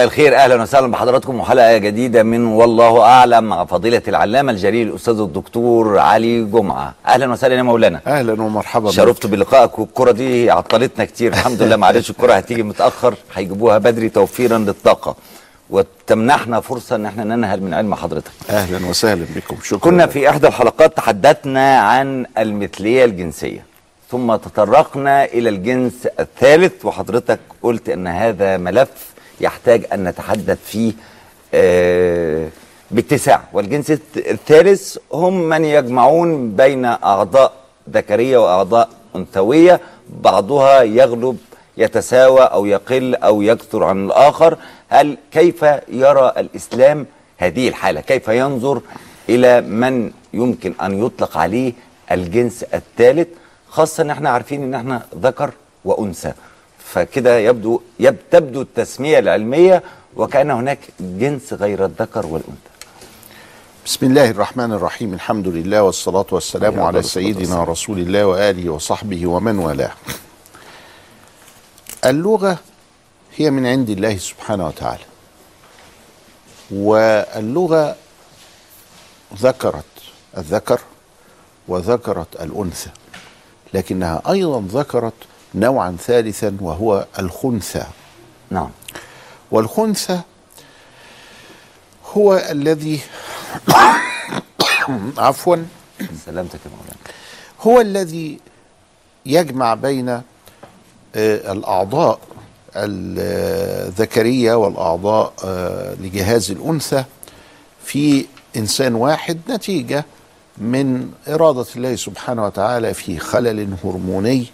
مساء الخير أهلا وسهلا بحضراتكم وحلقه جديدة من والله أعلم مع فضيلة العلامة الجليل الأستاذ الدكتور علي جمعة. أهلا وسهلا يا مولانا. أهلا ومرحبا شرفت بلقائك والكرة دي عطلتنا كتير. الحمد لله معلش الكرة هتيجي متأخر هيجيبوها بدري توفيرا للطاقة. وتمنحنا فرصة إن إحنا ننهل من علم حضرتك. أهلا وسهلا بكم. شكرا. كنا في إحدى الحلقات تحدثنا عن المثلية الجنسية. ثم تطرقنا إلى الجنس الثالث وحضرتك قلت إن هذا ملف يحتاج أن نتحدث فيه آه، باتساع. والجنس الثالث هم من يجمعون بين أعضاء ذكرية وأعضاء أنثوية. بعضها يغلب يتساوى أو يقل أو يكثر عن الآخر. هل كيف يرى الإسلام هذه الحالة؟ كيف ينظر إلى من يمكن أن يطلق عليه الجنس الثالث؟ خاصة إن إحنا عارفين إن إحنا ذكر وأنثى. فكده يبدو يب تبدو التسمية العلمية وكأن هناك جنس غير الذكر والأنثى. بسم الله الرحمن الرحيم. الحمد لله والصلاة والسلام على سيدنا والسلام. رسول الله وآله وصحبه ومن والاه. اللغة هي من عند الله سبحانه وتعالى. واللغة ذكرت الذكر وذكرت الأنثى لكنها أيضا ذكرت نوعا ثالثا وهو الخنثى. نعم. والخنثى هو الذي عفوا سلامتك يا مولانا. هو الذي يجمع بين آه، الأعضاء الذكرية والأعضاء آه، لجهاز الأنثى في إنسان واحد نتيجة من إرادة الله سبحانه وتعالى في خلل هرموني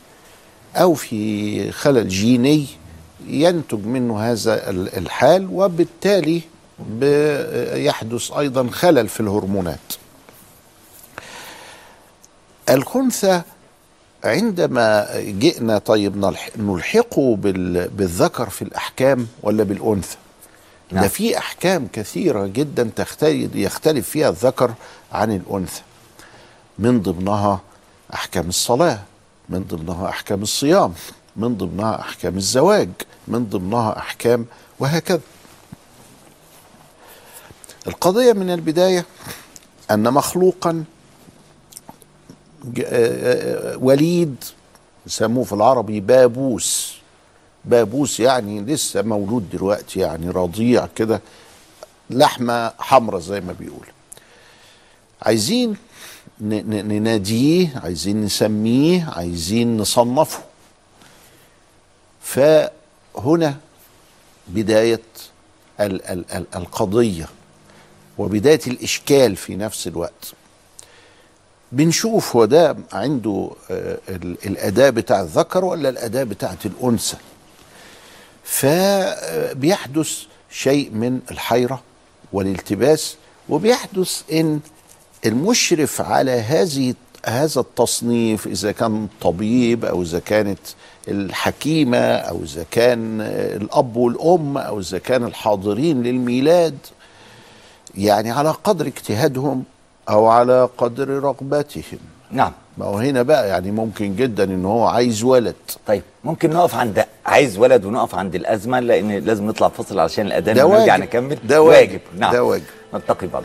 أو في خلل جيني ينتج منه هذا ال- الحال وبالتالي يحدث أيضا خلل في الهرمونات. الخنثى عندما جئنا طيب نلح- نلحقه بال- بالذكر في الأحكام ولا بالأنثى؟ نعم. ده في أحكام كثيرة جدا تختلف يختلف فيها الذكر عن الأنثى. من ضمنها أحكام الصلاة. من ضمنها أحكام الصيام من ضمنها أحكام الزواج من ضمنها أحكام وهكذا. القضية من البداية أن مخلوقا وليد يسموه في العربي بابوس. بابوس يعني لسه مولود دلوقتي يعني رضيع كده لحمة حمراء زي ما بيقول عايزين نناديه عايزين نسميه عايزين نصنفه. فهنا بداية ال ال ال القضية وبداية الإشكال في نفس الوقت. بنشوف هو ده عنده آه، ال- الأداة بتاع الذكر ولا الأداة بتاعت الأنثى. فبيحدث شيء من الحيرة والالتباس وبيحدث إن المشرف على هذه هذا التصنيف إذا كان طبيب أو إذا كانت الحكيمة أو إذا كان الأب والأم أو إذا كان الحاضرين للميلاد يعني على قدر اجتهادهم أو على قدر رغبتهم نعم. ما هو هنا بقى يعني ممكن جدا إن هو عايز ولد. طيب ممكن نقف عند عايز ولد ونقف عند الأزمة لأن لازم نطلع فصل عشان الأذان ده ونرجع واجب. نكمل. ده واجب. نعم. ده واجب. نلتقي بعد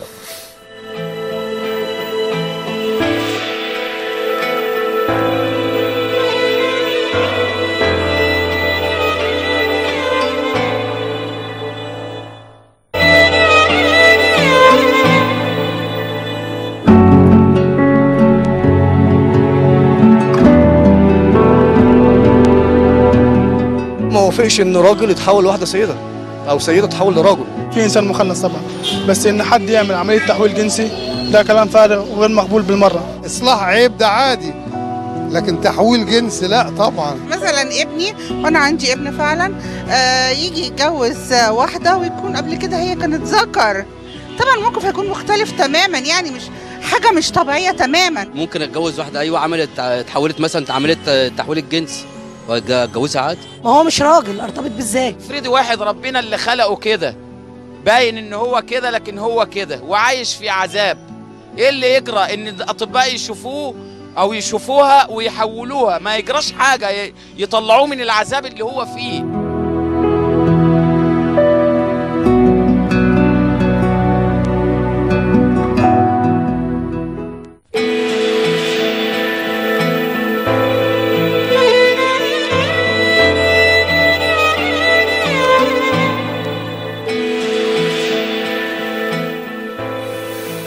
ما وافقش إن راجل يتحول لواحدة سيدة أو سيدة تتحول لراجل في إنسان مخنث طبعا. بس إن حد يعمل عملية تحويل جنسي ده كلام فارغ وغير مقبول بالمرة. إصلاح عيب ده عادي لكن تحويل جنس لا طبعا. مثلا ابني وأنا عندي ابن فعلا آه يجي يتجوز آه، واحدة ويكون قبل كده هي كانت ذكر. طبعا الموقف هيكون مختلف تماما يعني مش حاجة مش طبيعية تماما. ممكن أتجوز واحدة أيوه عملت اتحولت مثلا عملت تحويل الجنس. واتجوزها عادي ما هو مش راجل ارتبط بالذات افرضي واحد ربنا اللي خلقه كده. باين إن هو كده لكن هو كده. وعايش في عذاب. إيه اللي يجرى إن الاطباء يشوفوه أو يشوفوها ويحولوها؟ ما يجراش حاجة ي- يطلعوه من العذاب اللي هو فيه.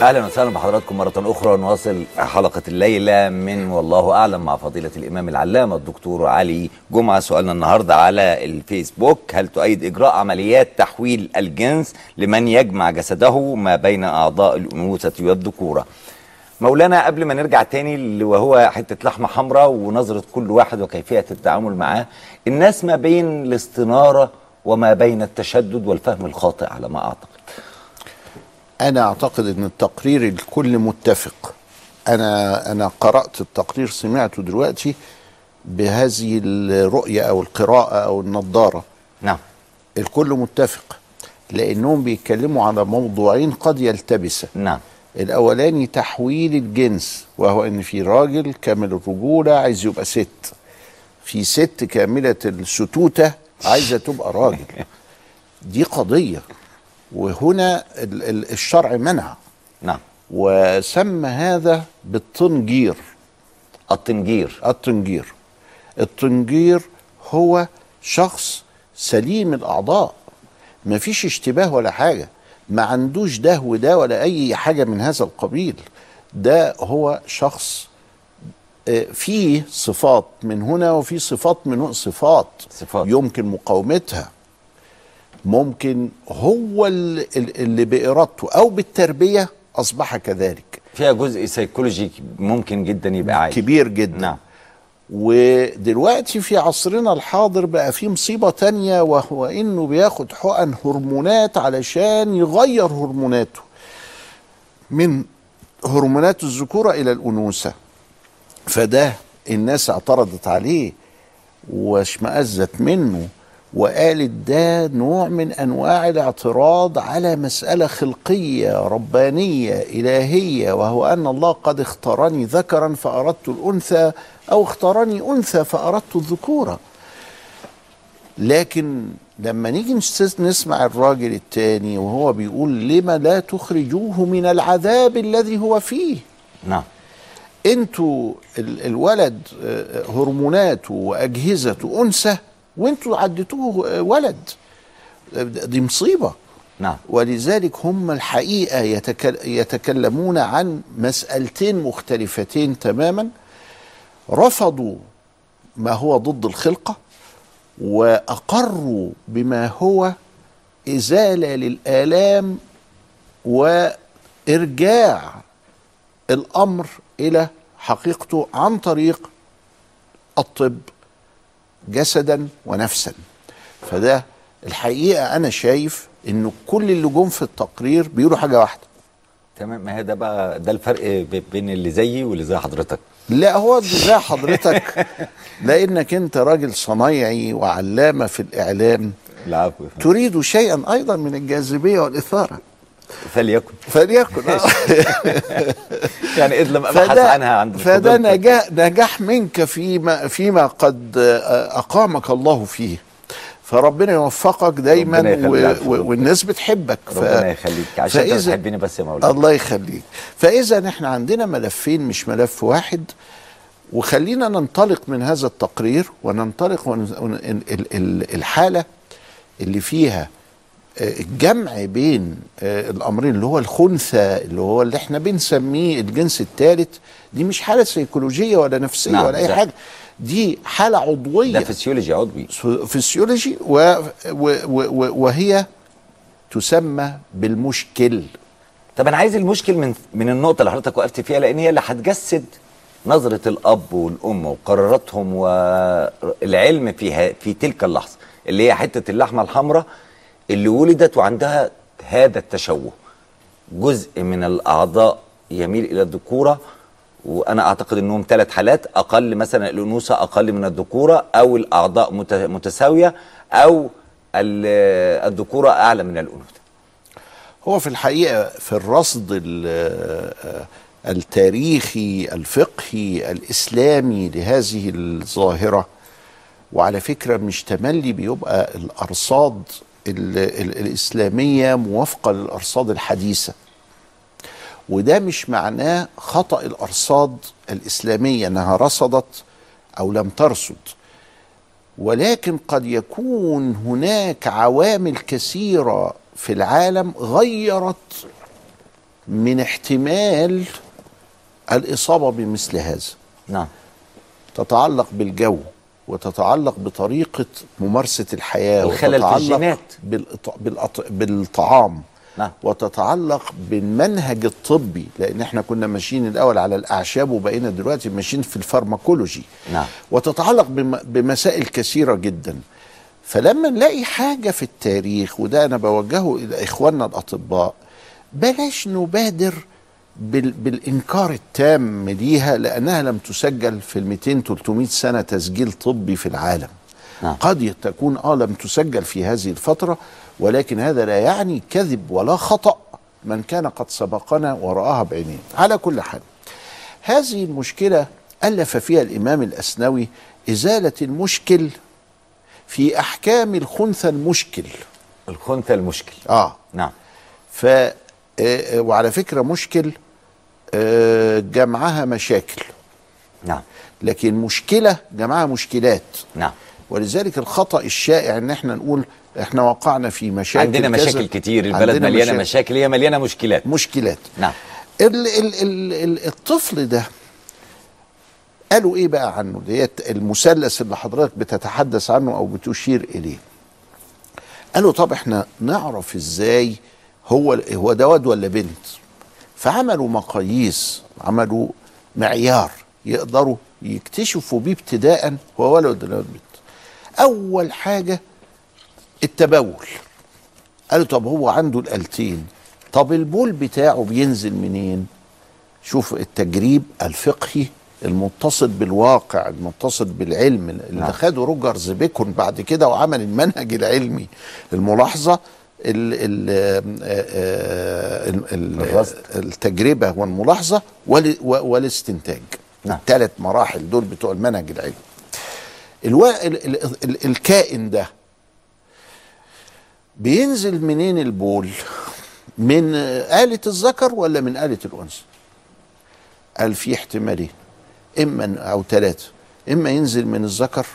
أهلا وسهلا بحضراتكم مرة أخرى. نواصل حلقة الليلة من والله أعلم مع فضيلة الإمام العلامة الدكتور علي جمعة. سؤالنا النهارده على الفيسبوك. هل تؤيد إجراء عمليات تحويل الجنس لمن يجمع جسده ما بين أعضاء الأنوثة والذكورة؟ مولانا قبل ما نرجع تاني اللي وهو حتة لحمة حمراء ونظرة كل واحد وكيفية التعامل معاه الناس ما بين الاستنارة وما بين التشدد والفهم الخاطئ على ما أعتقد. أنا أعتقد إن التقرير الكل متفق. أنا أنا قرأت التقرير سمعته دلوقتي بهذه الرؤية أو القراءة أو النظارة. نعم. الكل متفق لأنهم بيتكلموا على موضوعين قد يلتبسا نعم. الأولاني تحويل الجنس وهو إن في راجل كامل الرجولة عايز يبقى ست. في ست كاملة الستوتة عايزة تبقى راجل. دي قضية. وهنا ال- ال- الشرع منع. نعم. وسمى هذا بالطنجير. الطنجير. الطنجير. الطنجير هو شخص سليم الأعضاء. ما فيش اشتباه ولا حاجة. ما عندوش ده وده ولا أي حاجة من هذا القبيل. ده هو شخص آه، فيه صفات من هنا وفي صفات من هنا. صفات صفات. يمكن مقاومتها. ممكن هو ال- ال- اللي بإرادته أو بالتربية أصبح كذلك. فيها جزء سيكولوجي ممكن جدا يبقى عالي كبير جدا. نعم. ودلوقتي في عصرنا الحاضر بقى في مصيبة تانية وهو إنه بياخد حقن هرمونات علشان يغير هرموناته. من هرمونات الذكورة إلى الأنوثة. فده الناس اعترضت عليه واشمأزت منه. وقالت ده نوع من أنواع الاعتراض على مسألة خلقية ربانية إلهية وهو أن الله قد اختارني ذكرا فأردت الأنثى أو اختارني أنثى فأردت الذكوره لكن لما نيجي نس- نسمع الراجل التاني وهو بيقول لما لا تخرجوه من العذاب الذي هو فيه؟ نعم. أنتوا ال- الولد آه، هرموناته واجهزته أنثى وانتوا عدتوه آه، ولد. دي مصيبة. نعم. ولذلك هم الحقيقة يتكل يتكلمون عن مسألتين مختلفتين تماما. رفضوا ما هو ضد الخلقة وأقروا بما هو إزالة للآلام وإرجاع الأمر إلى حقيقته عن طريق الطب جسدا ونفسا. فده الحقيقة أنا شايف إنه كل اللي جم في التقرير بيقولوا حاجة واحدة. تمام ما هي ده بقى ده الفرق بين اللي زيي واللي زي حضرتك. لا هو زي حضرتك. لأنك أنت راجل صنايعي وعلامة في الإعلام. العفو تريد شيئا أيضا من الجاذبية والإثارة. فليكن. فليكن آه. يعني إذ لم أبحث عنها عند فده. نجاح نجاح منك فيما فيما قد آه، أقامك الله فيه. فربنا يوفقك دايما ربنا و... و... والناس بتحبك. ف... ربنا يخليك. عشان فإذا- بتحبني بس يا مولانا الله يخليك. فإذا إحنا عندنا ملفين مش ملف واحد وخلينا ننطلق من هذا التقرير وننطلق ون... ون... ال... ال... ال- الحالة اللي فيها الجمع بين آه، الأمرين اللي هو الخنثى اللي هو اللي إحنا بنسميه الجنس الثالث دي مش حالة سيكولوجية ولا نفسية نعم، ولا أي حاجة. دي حالة عضوية. ده فسيولوجي عضوي. فسيولوجي و... و... و... وهي تسمى بالمشكل. طب أنا عايز المشكل من من النقطة اللي حضرتك وقفت فيها لأن هي اللي هتجسد نظرة الأب والأم وقراراتهم والعلم فيها في تلك اللحظة اللي هي حتة اللحمة الحمراء اللي ولدت وعندها هذا التشوه. جزء من الأعضاء يميل إلى الذكورة وأنا أعتقد أنهم ثلاث حالات أقل مثلا الأنوثة أقل من الذكورة أو الأعضاء مت- متساوية أو ال- الذكورة أعلى من الأنوثة. هو في الحقيقة في الرصد ال- التاريخي الفقهي الإسلامي لهذه الظاهرة وعلى فكرة مش تملي بيبقى الأرصاد ال- ال- الإسلامية موافقة للأرصاد الحديثة. وده مش معناه خطأ الأرصاد الإسلامية أنها رصدت أو لم ترصد. ولكن قد يكون هناك عوامل كثيرة في العالم غيرت من احتمال الإصابة بمثل هذا. نعم. تتعلق بالجو. وتتعلق بطريقة ممارسة الحياة الخلل في الجينات. بالإط... بالأط... بالطعام نعم. وتتعلق بالمنهج الطبي لأن إحنا كنا ماشيين الأول على الأعشاب وبقينا دلوقتي ماشيين في الفارماكولوجي نعم وتتعلق بم... بمسائل كثيرة جدا فلما نلاقي حاجة في التاريخ وده أنا بوجهه إلى إخواننا الأطباء بلاش نبادر بال... بالإنكار التام ليها لأنها لم تسجل في ال 200 300 سنة تسجيل طبي في العالم. نعم. قد تكون آه لم تسجل في هذه الفترة ولكن هذا لا يعني كذب ولا خطأ من كان قد سبقنا ورآها بعينيه. على كل حال هذه المشكلة ألف فيها الإمام الأسنوي إزالة المشكل في أحكام الخنثى المشكل. الخنثى المشكل. آه. نعم. ف آه، آه، وعلى فكرة مشكل جمعها مشاكل. نعم. لكن مشكلة جمعها مشكلات. نعم. ولذلك الخطأ الشائع إن إحنا نقول إحنا وقعنا في مشاكل عندنا. مشاكل كتير البلد مليانة مشاكل. مشاكل هي مليانة مشكلات. مشكلات. نعم. ال ال ال ال الطفل ده قالوا إيه بقى عنه؟ ديت المثلث اللي حضرتك بتتحدث عنه أو بتشير إليه. قالوا طب إحنا نعرف إزاي هو هو ده واد ولا بنت؟ فعملوا مقاييس عملوا معيار يقدروا يكتشفوا بيه ابتداء هو ولد ولا بنت. أول حاجة التبول. قالوا طب هو عنده الآلتين. طب البول بتاعه بينزل منين؟ شوف التجريب الفقهي المتصل بالواقع المتصل بالعلم اللي نعم. خده روجرز بيكون بعد كده وعمل المنهج العلمي الملاحظة. ال ال ال الرصد. التجربة والملاحظة وال- والاستنتاج. نعم. الثلاث مراحل دول بتوع المنهج العلمي. الوا... ال... ال... ال... الكائن ده بينزل منين البول؟ من آلة الذكر ولا من آلة الأنثى؟ قال في احتمالين. إما أو ثلاثة إما ينزل من الذكر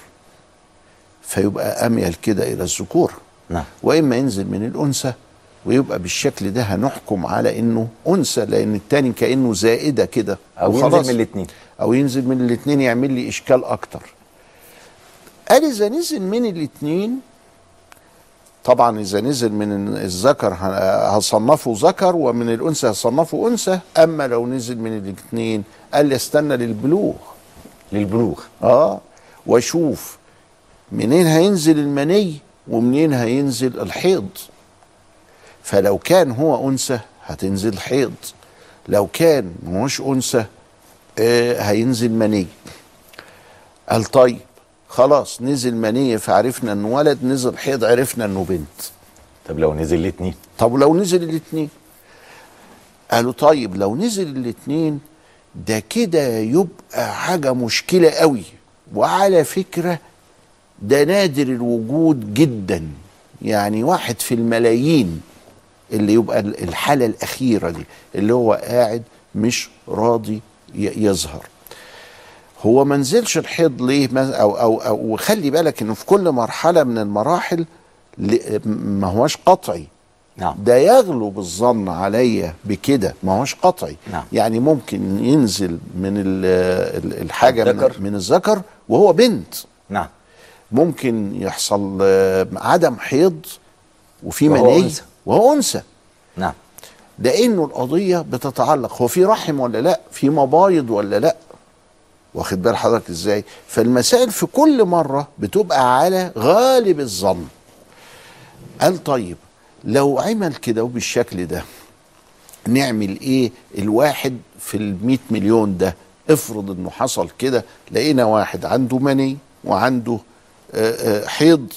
فيبقى أميل كده إلى الذكور. نعم. وإما ينزل من الأنثى ويبقى بالشكل ده هنحكم على إنه أنثى لأن التاني كأنه زائدة كده أو وخلاص. ينزل من الاثنين أو ينزل من الاثنين يعمل لي إشكال أكتر. قال إذا نزل من الاثنين طبعا إذا نزل من الذكر هصنفه ذكر ومن الأنثى هصنفه أنثى. أما لو نزل من الاثنين قال لي استنى للبلوغ. للبلوغ. آه وأشوف منين هينزل المني؟ ومنين هينزل الحيض؟ فلو كان هو أنثى هتنزل حيض لو كان مش أنثى آه هينزل مني. قال طيب خلاص نزل مني فعرفنا إنه ولد نزل حيض عرفنا إنه بنت. طب لو نزل الاثنين طب لو نزل الاثنين قالوا طيب لو نزل الاثنين ده كده يبقى حاجة مشكلة قوي. وعلى فكرة ده نادر الوجود جدا. يعني واحد في الملايين اللي يبقى ال- الحالة الأخيرة دي اللي هو قاعد مش راضي يظهر. هو ما نزلش الحيض ليه؟ ما- أو, أو, أو وخلي بالك إنه في كل مرحلة من المراحل ما هوش قطعي. نعم. ده يغلب الظن عليا بكده ما هوش قطعي. نعم. يعني ممكن ينزل من ال- ال- الحاجة من, الذكر. من الذكر وهو بنت. نعم. ممكن يحصل آه، عدم حيض وفي مني. وهو أنثى. نعم. لأنه القضية بتتعلق. هو في رحم ولا لأ؟ في مبايض ولا لأ؟ واخد بال حضرتك إزاي؟ فالمسائل في كل مرة بتبقى على غالب الظن. قال طيب لو عمل كده وبالشكل ده نعمل إيه؟ الواحد في المئة مليون ده افرض إنه حصل كده لقينا واحد عنده مني وعنده حيض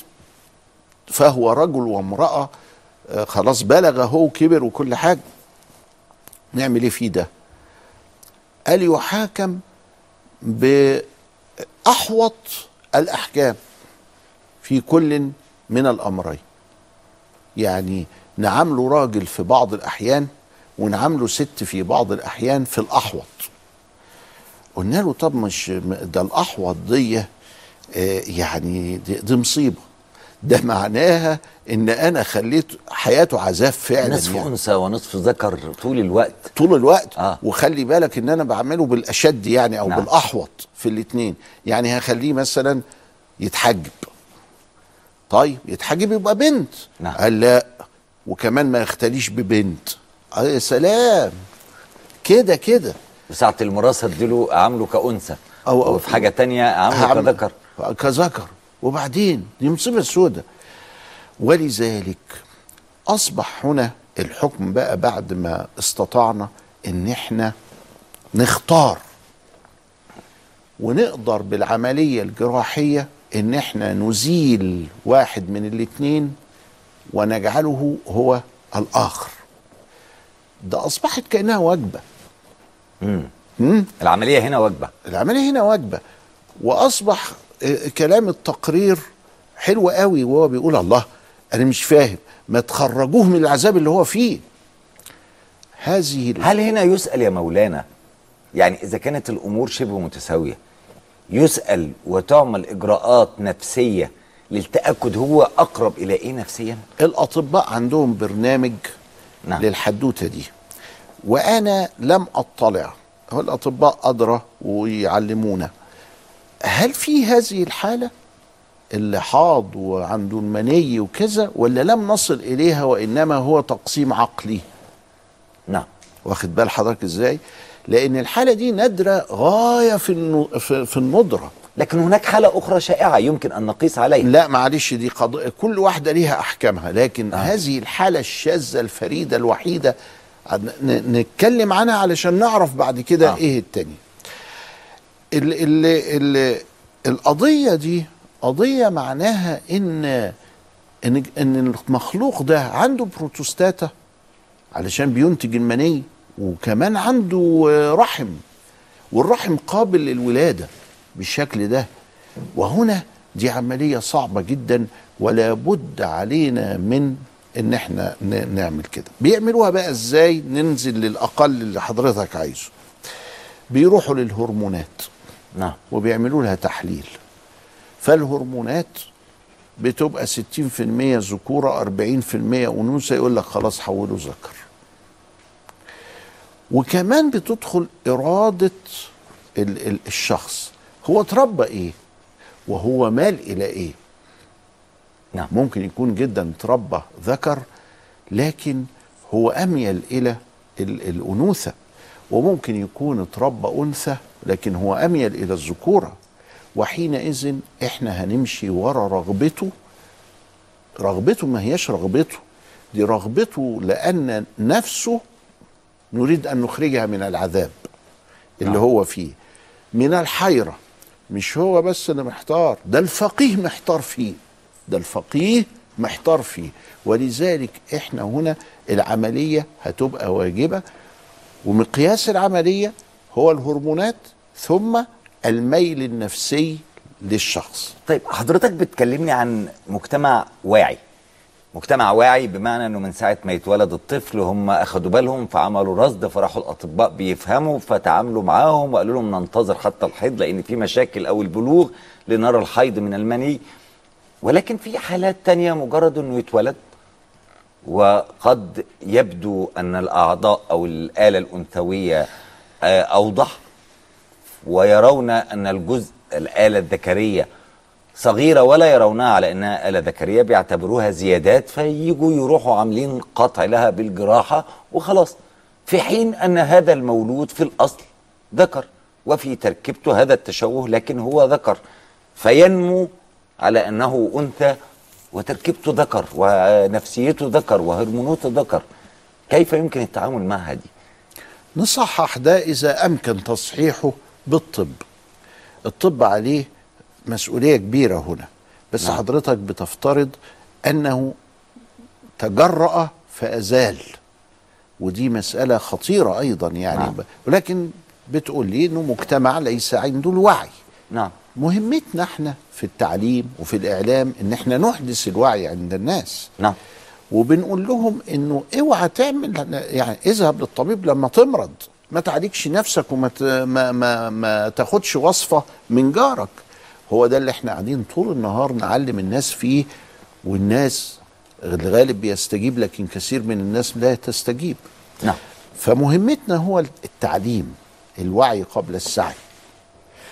فهو رجل وامرأة آه، خلاص بلغ هو كبر وكل حاجة. نعمل إيه فيه ده؟ قال يحاكم بأحوط الأحكام في كل من الأمرين. يعني نعامله راجل في بعض الأحيان ونعامله ست في بعض الأحيان في الأحوط. قلنا له طب مش ده الأحوط دي يعني دي, دي مصيبة. ده معناها إن أنا خليت حياته عذاب فعلا نصف يعني. أنثى ونصف ذكر طول الوقت. طول الوقت. آه. وخلي بالك إن أنا بعمله بالأشد يعني أو نعم. بالأحوط في الاثنين يعني هخليه مثلا يتحجب. طيب يتحجب يبقى بنت. نعم. قال لا وكمان ما يختليش ببنت. آه يا سلام. كده كده. وساعة المراسة اديله عامله كأنثى. أو- أو- وفي حاجة تانية عامله كذكر. كذكر وبعدين دي مصيبة سودة. ولذلك أصبح هنا الحكم بقى بعد ما استطعنا إن إحنا نختار. ونقدر بالعملية الجراحية إن إحنا نزيل واحد من الاتنين ونجعله هو الآخر. ده أصبحت كأنها وجبة. مم. مم؟ العملية هنا وجبة. العملية هنا واجبه وأصبح آه، كلام التقرير حلو قوي وهو بيقول الله أنا مش فاهم. ما تخرجوه من العذاب اللي هو فيه. هذه هل هنا يسأل يا مولانا يعني إذا كانت الأمور شبه متساوية يسأل وتعمل إجراءات نفسية للتأكد هو أقرب إلى إيه نفسيا؟ الأطباء عندهم برنامج نعم. للحدوتة دي. وأنا لم أطلع. هو الأطباء أدرى ويعلمونا. هل في هذه الحالة اللي حاض وعنده المني وكذا ولا لم نصل إليها وإنما هو تقسيم عقلي نعم واخد بال حضرتك إزاي لأن الحالة دي نادرة غاية في النو في, في الندرة لكن هناك حالة أخرى شائعة يمكن أن نقيس عليها لا معلش دي قضية كل واحدة ليها أحكامها لكن آه. هذه الحالة الشاذة الفريدة الوحيدة نتكلم عنها علشان نعرف بعد كده. آه. إيه التاني ال ال ال القضية دي قضية معناها إن إن إن المخلوق ده عنده بروتوستاتا علشان بينتج المني وكمان عنده رحم والرحم قابل للولادة بالشكل ده. وهنا دي عملية صعبة جدا ولا بد علينا من إن إحنا نعمل كده. بيعملوها بقى إزاي؟ ننزل للأقل اللي حضرتك عايزه. بيروحوا للهرمونات. نعم. وبيعملوا لها تحليل. فالهرمونات بتبقى 60% ذكورة 40% أنوثة يقول لك خلاص حولوا ذكر. وكمان بتدخل إرادة ال- ال- الشخص. هو اتربى إيه؟ وهو مال إلى إيه؟ نعم. ممكن يكون جدا اتربى ذكر لكن هو أميل إلى ال- الأنوثة. وممكن يكون اتربى أنثى لكن هو أميل إلى الذكورة. وحينئذ إحنا هنمشي ورا رغبته رغبته ما هياش رغبته. دي رغبته لأن نفسه نريد أن نخرجها من العذاب اللي نعم. هو فيه. من الحيرة مش هو بس اللي محتار ده الفقيه محتار فيه. ده الفقيه محتار فيه. ولذلك إحنا هنا العملية هتبقى واجبة ومقياس العملية هو الهرمونات ثم الميل النفسي للشخص. طيب حضرتك بتكلمني عن مجتمع واعي. مجتمع واعي بمعنى إنه من ساعة ما يتولد الطفل هم أخدوا بالهم فعملوا رصد فراحوا الأطباء بيفهموا فتعاملوا معاهم وقالوا لهم ننتظر حتى الحيض لأن في مشاكل أو البلوغ لنرى الحيض من المني. ولكن في حالات تانية مجرد إنه يتولد. وقد يبدو أن الأعضاء أو الآلة الأنثوية آه، أوضح ويرون أن الجزء الآلة الذكرية صغيرة ولا يرونها على أنها آلة ذكرية بيعتبروها زيادات فييجوا يروحوا عاملين قطع لها بالجراحة وخلاص. في حين أن هذا المولود في الأصل ذكر وفي تركيبته هذا التشوه لكن هو ذكر. فينمو على أنه أنثى وتركيبته ذكر ونفسيته ذكر وهرموناته ذكر. كيف يمكن التعامل معها دي نصحح ده إذا أمكن تصحيحه بالطب الطب عليه مسؤولية كبيرة هنا بس نعم. حضرتك بتفترض أنه تجرأ فأزال ودي مسألة خطيرة أيضا يعني نعم. نعم. ولكن بتقول لي أنه مجتمع ليس عنده الوعي نعم مهمتنا إحنا في التعليم وفي الإعلام أن إحنا نحدث الوعي عند الناس نعم وبنقول لهم إنه اوعى تعمل يعني اذهب للطبيب لما تمرض ما تعالجش نفسك وما ما ما ما تاخدش وصفة من جارك. هو ده اللي إحنا قاعدين طول النهار نعلم الناس فيه والناس الغالب بيستجيب لكن كثير من الناس لا تستجيب. نعم. فمهمتنا هو التعليم الوعي قبل السعي.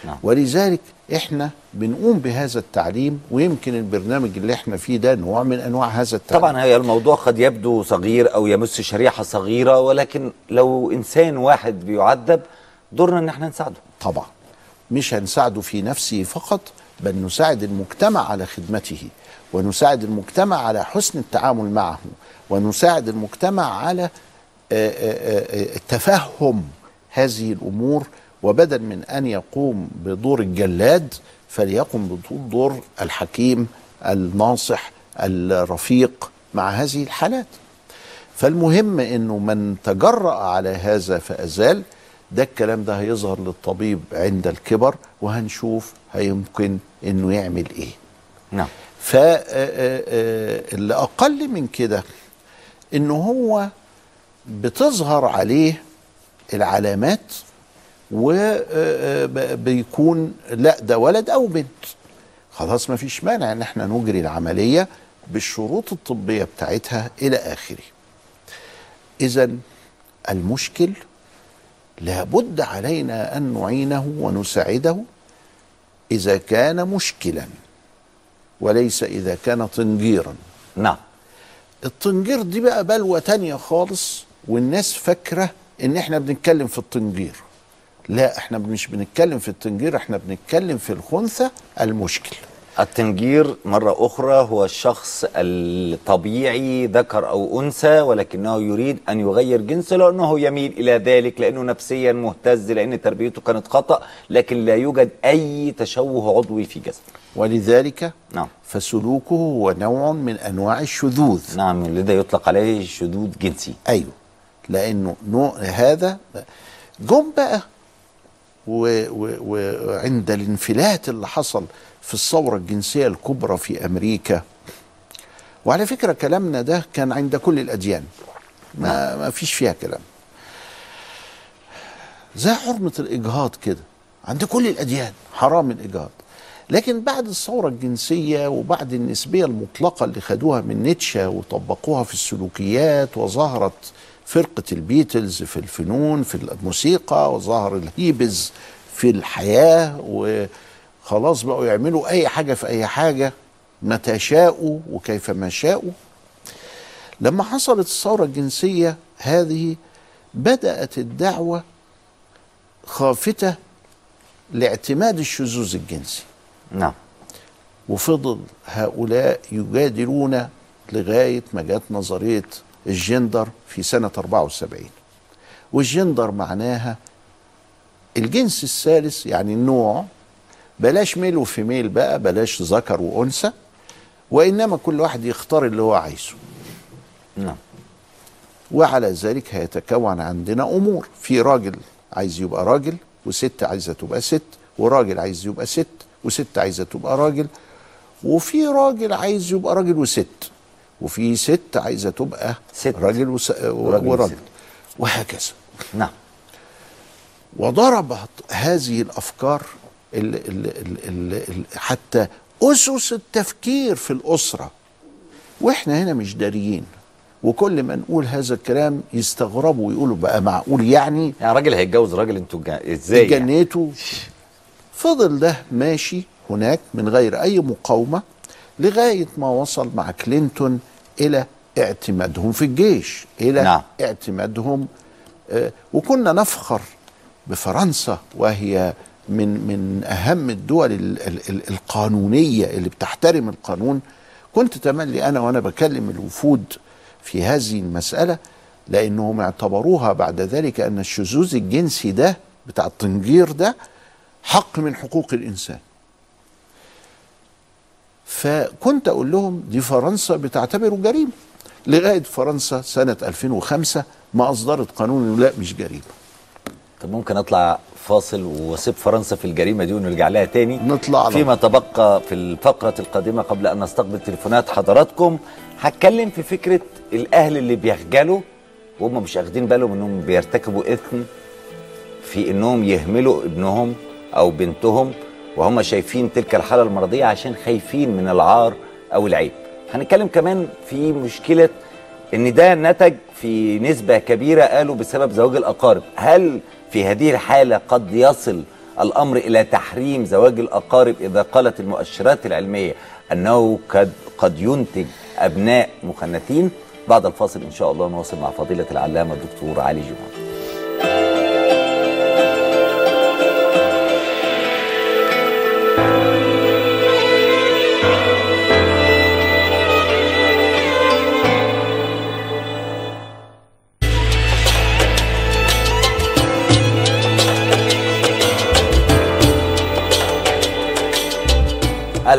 نعم. ولذلك إحنا بنقوم بهذا التعليم ويمكن البرنامج اللي إحنا فيه ده نوع من أنواع هذا التعليم. طبعا هي الموضوع قد يبدو صغير أو يمس شريحة صغيرة ولكن لو إنسان واحد بيعذب دورنا إن إحنا نساعده. طبعا. مش هنساعده في نفسه فقط بل نساعد المجتمع على خدمته ونساعد المجتمع على حسن التعامل معه ونساعد المجتمع على آه، آه، آه، تفهم هذه الأمور وبدل من أن يقوم بدور الجلاد فليقم بدور الحكيم الناصح الرفيق مع هذه الحالات. فالمهم إنه من تجرأ على هذا فأزال ده الكلام ده هيظهر للطبيب عند الكبر وهنشوف هيمكن إنه يعمل إيه. نعم. فاللي أقل من كده إنه هو بتظهر عليه العلامات وبيكون لا ده ولد أو بنت. خلاص ما فيش مانع إن إحنا نجري العملية بالشروط الطبية بتاعتها إلى آخره. اذا المشكل لابد علينا أن نعينه ونساعده إذا كان مشكلا وليس إذا كان طنجيرا. نعم. الطنجير دي بقى بلوى تانية خالص والناس فاكرة إن إحنا بنتكلم في الطنجير. لا إحنا مش بنتكلم في الطنجير إحنا بنتكلم في الخنثى المشكل. التنجير مرة أخرى هو الشخص الطبيعي ذكر أو أنثى ولكنه يريد أن يغير جنسه لأنه يميل إلى ذلك لأنه نفسيا مهتز لأن تربيته كانت خطأ لكن لا يوجد أي تشوه عضوي في جسده. ولذلك نعم. فسلوكه هو نوع من أنواع الشذوذ. نعم لذا يطلق عليه شذوذ جنسي. أيوه لأنه نوع هذا جم بقى وعند الانفلات اللي حصل في الثورة الجنسية الكبرى في أمريكا. وعلى فكرة كلامنا ده كان عند كل الأديان. ما ما فيش فيها كلام. زي حرمة الإجهاض كده. عند كل الأديان. حرام الإجهاض. لكن بعد الثورة الجنسية وبعد النسبية المطلقة اللي خدوها من نيتشه وطبقوها في السلوكيات وظهرت فرقة البيتلز في الفنون في الموسيقى وظهر الهيبز في الحياة وخلاص بقوا يعملوا أي حاجة في أي حاجة متى شاءوا وكيف ما شاءوا لما حصلت الثورة الجنسية هذه بدأت الدعوة خافتة لاعتماد الشذوذ الجنسي. نعم. وفضل هؤلاء يجادلون لغاية ما جت نظرية الجندر في سنة 74 والجندر معناها الجنس الثالث يعني النوع. بلاش ميل وفيميل بقى بلاش ذكر وأنثى وإنما كل واحد يختار اللي هو عايزه. نعم. وعلى ذلك هيتكون عندنا أمور. في راجل عايز يبقى راجل وست عايزة تبقى ست وراجل عايز يبقى ست. وست عايزة تبقى راجل وفي راجل عايز يبقى راجل وست وفي ست عايزة تبقى ست. راجل وس... وراجل وراجل. وهكذا نعم وضربت هذه الأفكار ال ال ال ال ال حتى أسس التفكير في الأسرة وإحنا هنا مش داريين وكل ما نقول هذا الكلام يستغربوا ويقولوا بقى معقول يعني يعني راجل هيتجوز راجل أنتوا إزاي يعني؟ فضل ده ماشي هناك من غير أي مقاومة لغاية ما وصل مع كلينتون إلى اعتمادهم في الجيش إلى نعم. اعتمادهم آه، وكنا نفخر بفرنسا وهي من من أهم الدول ال- ال- ال- القانونية اللي بتحترم القانون كنت تملي أنا وأنا بكلم الوفود في هذه المسألة لأنهم اعتبروها بعد ذلك أن الشذوذ الجنسي ده بتاع الطنجير ده حق من حقوق الإنسان. فكنت أقول لهم دي فرنسا بتعتبره جريمة. لغاية فرنسا سنة 2005 ما أصدرت قانون لا مش جريمة. طب ممكن أطلع فاصل واسيب فرنسا في الجريمة دي ونرجع لها تاني؟ نطلع على فيما تبقى في الفقرة القادمة قبل أن نستقبل تليفونات حضراتكم هتكلم في فكرة الأهل اللي بيخجلوا وهم مش واخدين بالهم إنهم بيرتكبوا إثم في إنهم يهملوا ابنهم أو بنتهم وهم شايفين تلك الحالة المرضية عشان خايفين من العار أو العيب. هنتكلم كمان في مشكلة إن ده نتج في نسبة كبيرة قالوا بسبب زواج الأقارب. هل في هذه الحالة قد يصل الأمر إلى تحريم زواج الأقارب إذا قالت المؤشرات العلمية أنه قد قد ينتج أبناء مخنثين؟ بعد الفاصل إن شاء الله نواصل مع فضيلة العلامة الدكتور علي جمعة.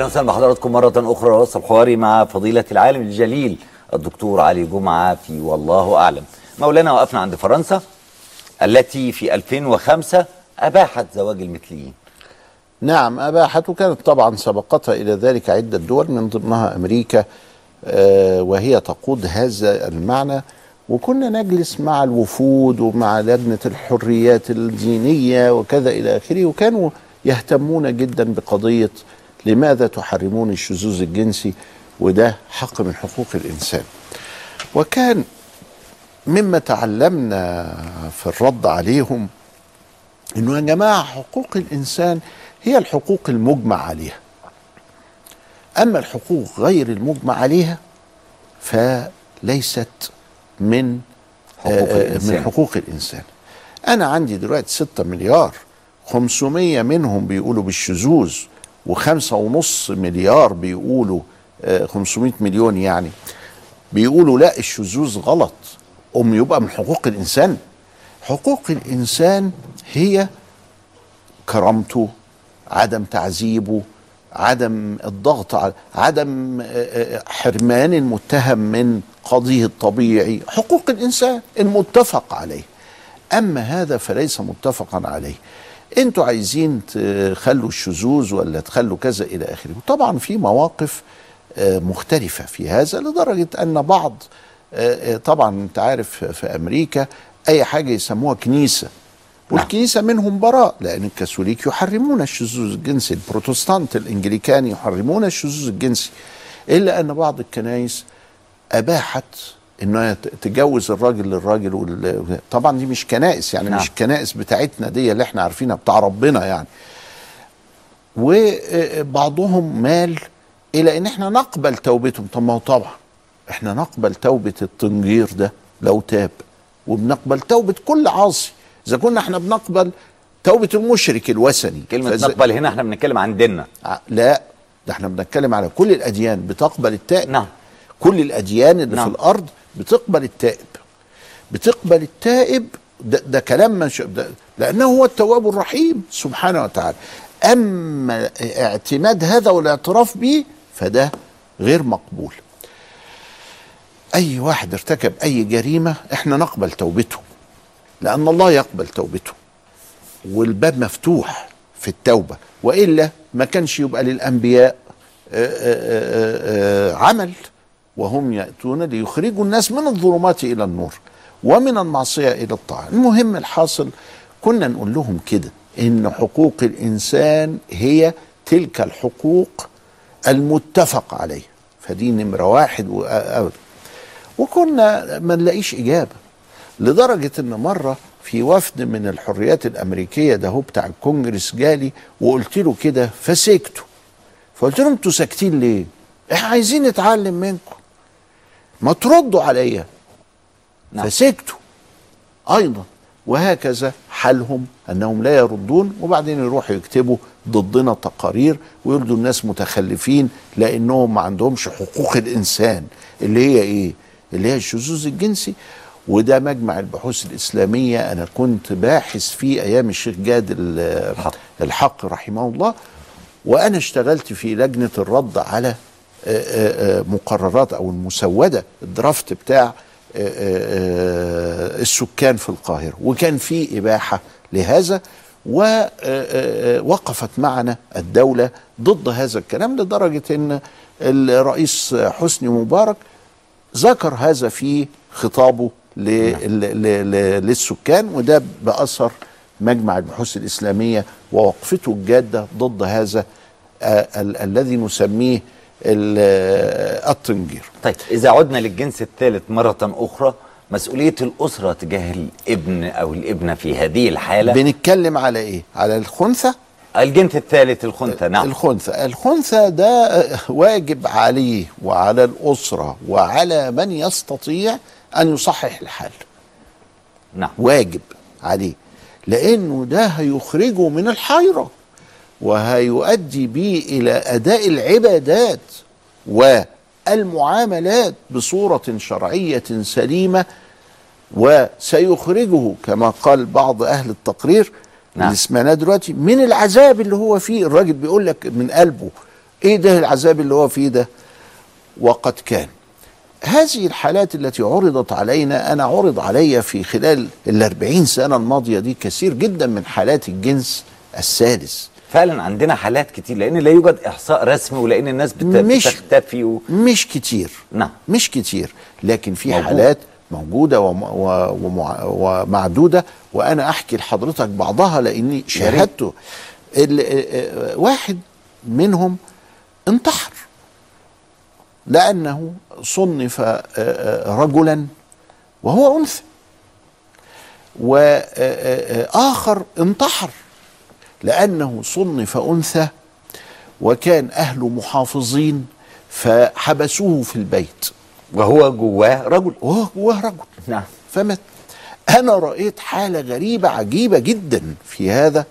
أهلا وسهلا بحضراتكم مرة أخرى وصل حواري مع فضيلة العالم الجليل الدكتور علي جمعة في والله أعلم. مولانا وقفنا عند فرنسا التي في 2005 أباحت زواج المثليين. نعم أباحت وكانت طبعا سبقتها إلى ذلك عدة دول من ضمنها أمريكا آه، وهي تقود هذا المعنى. وكنا نجلس مع الوفود ومع لجنة الحريات الدينية وكذا إلى آخره وكانوا يهتمون جدا بقضية لماذا تحرمون الشذوذ الجنسي وده حق من حقوق الإنسان؟ وكان مما تعلمنا في الرد عليهم إنه يا جماعة حقوق الإنسان هي الحقوق المجمع عليها. أما الحقوق غير المجمع عليها فليست من حقوق آه، آه، الإنسان. من حقوق الإنسان. أنا عندي دلوقتي 6 مليار 500 منهم بيقولوا بالشذوذ وخمسة ونص مليار بيقولوا آه، 500 مليون يعني. بيقولوا لا الشذوذ غلط. أم يبقى من حقوق الإنسان. حقوق الإنسان هي كرامته عدم تعذيبه عدم الضغط على عدم آه، آه، حرمان المتهم من قضيه الطبيعي. حقوق الإنسان المتفق عليه. أما هذا فليس متفقا عليه. أنتوا عايزين تخلوا الشذوذ ولا تخلوا كذا إلى آخره؟ وطبعا في مواقف آه، مختلفة في هذا لدرجة أن بعض آه، آه، طبعا أنت عارف في أمريكا أي حاجة يسموها كنيسة والكنيسة منهم براء لأن الكاثوليك يحرمون الشذوذ الجنسي البروتستانت الإنجليكان يحرمون الشذوذ الجنسي إلا أن بعض الكنائس أباحت انها تجوز الراجل للراجل وال... طبعا دي مش كنائس يعني نعم. مش الكنائس بتاعتنا دي اللي إحنا عارفينها بتاع ربنا يعني. وبعضهم مال إلى إن إحنا نقبل توبتهم. طب ما هو طبعا إحنا نقبل توبة الطنجير ده لو تاب وبنقبل توبة كل عاصي. إذا كنا إحنا بنقبل توبة المشرك الوثني كلمة فإذا- نقبل هنا إحنا بنتكلم عن ديننا. ع- لا ده إحنا بنتكلم على كل الأديان بتقبل التائب. نعم. كل الأديان اللي نعم. في الأرض بتقبل التائب. بتقبل التائب ده, ده كلام من ش... ده لأنه هو التواب الرحيم سبحانه وتعالى. أما اعتماد هذا والاعتراف به فده غير مقبول. أي واحد ارتكب أي جريمة إحنا نقبل توبته لأن الله يقبل توبته والباب مفتوح في التوبة وإلا ما كانش يبقى للأنبياء آه، آه، آه، عمل. وهم يأتون ليخرجوا الناس من الظلمات إلى النور ومن المعصية إلى الطاعة. المهم الحاصل كنا نقول لهم كده إن حقوق الإنسان هي تلك الحقوق المتفق عليها. فدي نمرة واحد وأبدا وكنا ما نلاقيش إجابة لدرجة إن مرة في وفد من الحريات الأمريكية ده هو بتاع الكونجرس جالي وقلت له كده فسكتوا. فقلت لهم أنتوا ساكتين ليه؟ إحنا عايزين نتعلم منكم. ما تردوا عليا. نعم. فسكتوا. أيضا. وهكذا حالهم أنهم لا يردون وبعدين يروحوا يكتبوا ضدنا تقارير ويردوا الناس متخلفين لأنهم ما عندهمش حقوق الإنسان. اللي هي إيه؟ اللي هي الشذوذ الجنسي. وده مجمع البحوث الإسلامية. أنا كنت باحث فيه أيام الشيخ جاد ال- الحق. الحق رحمه الله. وأنا اشتغلت في لجنة الرد على مقررات أو المسودة الدرافت بتاع آه، آه، آه، السكان في القاهرة. وكان في إباحة لهذا ووقفت معنا الدولة ضد هذا الكلام لدرجة إن الرئيس حسني مبارك ذكر هذا في خطابه ل- للسكان وده بأثر مجمع البحوث الإسلامية ووقفته الجادة ضد هذا آه، ال- الذي نسميه آه، الطنجير. طيب إذا عدنا للجنس الثالث مرة أخرى مسؤولية الأسرة تجاه الابن أو الابنة في هذه الحالة؟ بنتكلم على إيه؟ على الخنثى؟ الجنس الثالث الخنثى نعم. الخنثى. الخنثى ده واجب عليه وعلى الأسرة وعلى من يستطيع أن يصحح الحال. نعم. واجب عليه لأنه ده هيخرجه من الحيرة. وهيؤدي به إلى أداء العبادات والمعاملات بصورة شرعية سليمة وسيخرجه كما قال بعض أهل التقرير نعم. اللي سمعناه دلوقتي من العذاب اللي هو فيه. الراجل بيقول لك من قلبه إيه ده العذاب اللي هو فيه ده؟ وقد كان. هذه الحالات التي عرضت علينا أنا عرض علي في خلال الأربعين سنة الماضية دي كثير جدا من حالات الجنس الثالث. فعلا عندنا حالات كتير لأن لا يوجد إحصاء رسمي ولأن الناس بت- مش- بتختفي و... مش كتير. نعم. مش كتير. لكن في موجود. حالات موجودة وم- و- ومع- ومعدودة وأنا أحكي لحضرتك بعضها لأني شاهدته. ال- آه، آه، واحد منهم انتحر. لأنه صنف آه، آه، رجلا وهو أنثى. وآخر انتحر. لأنه صنف أنثى وكان أهله محافظين فحبسوه في البيت. وهو جواه رجل. وهو جواه رجل. نعم. فمات. أنا رأيت حالة غريبة عجيبة جدا في هذا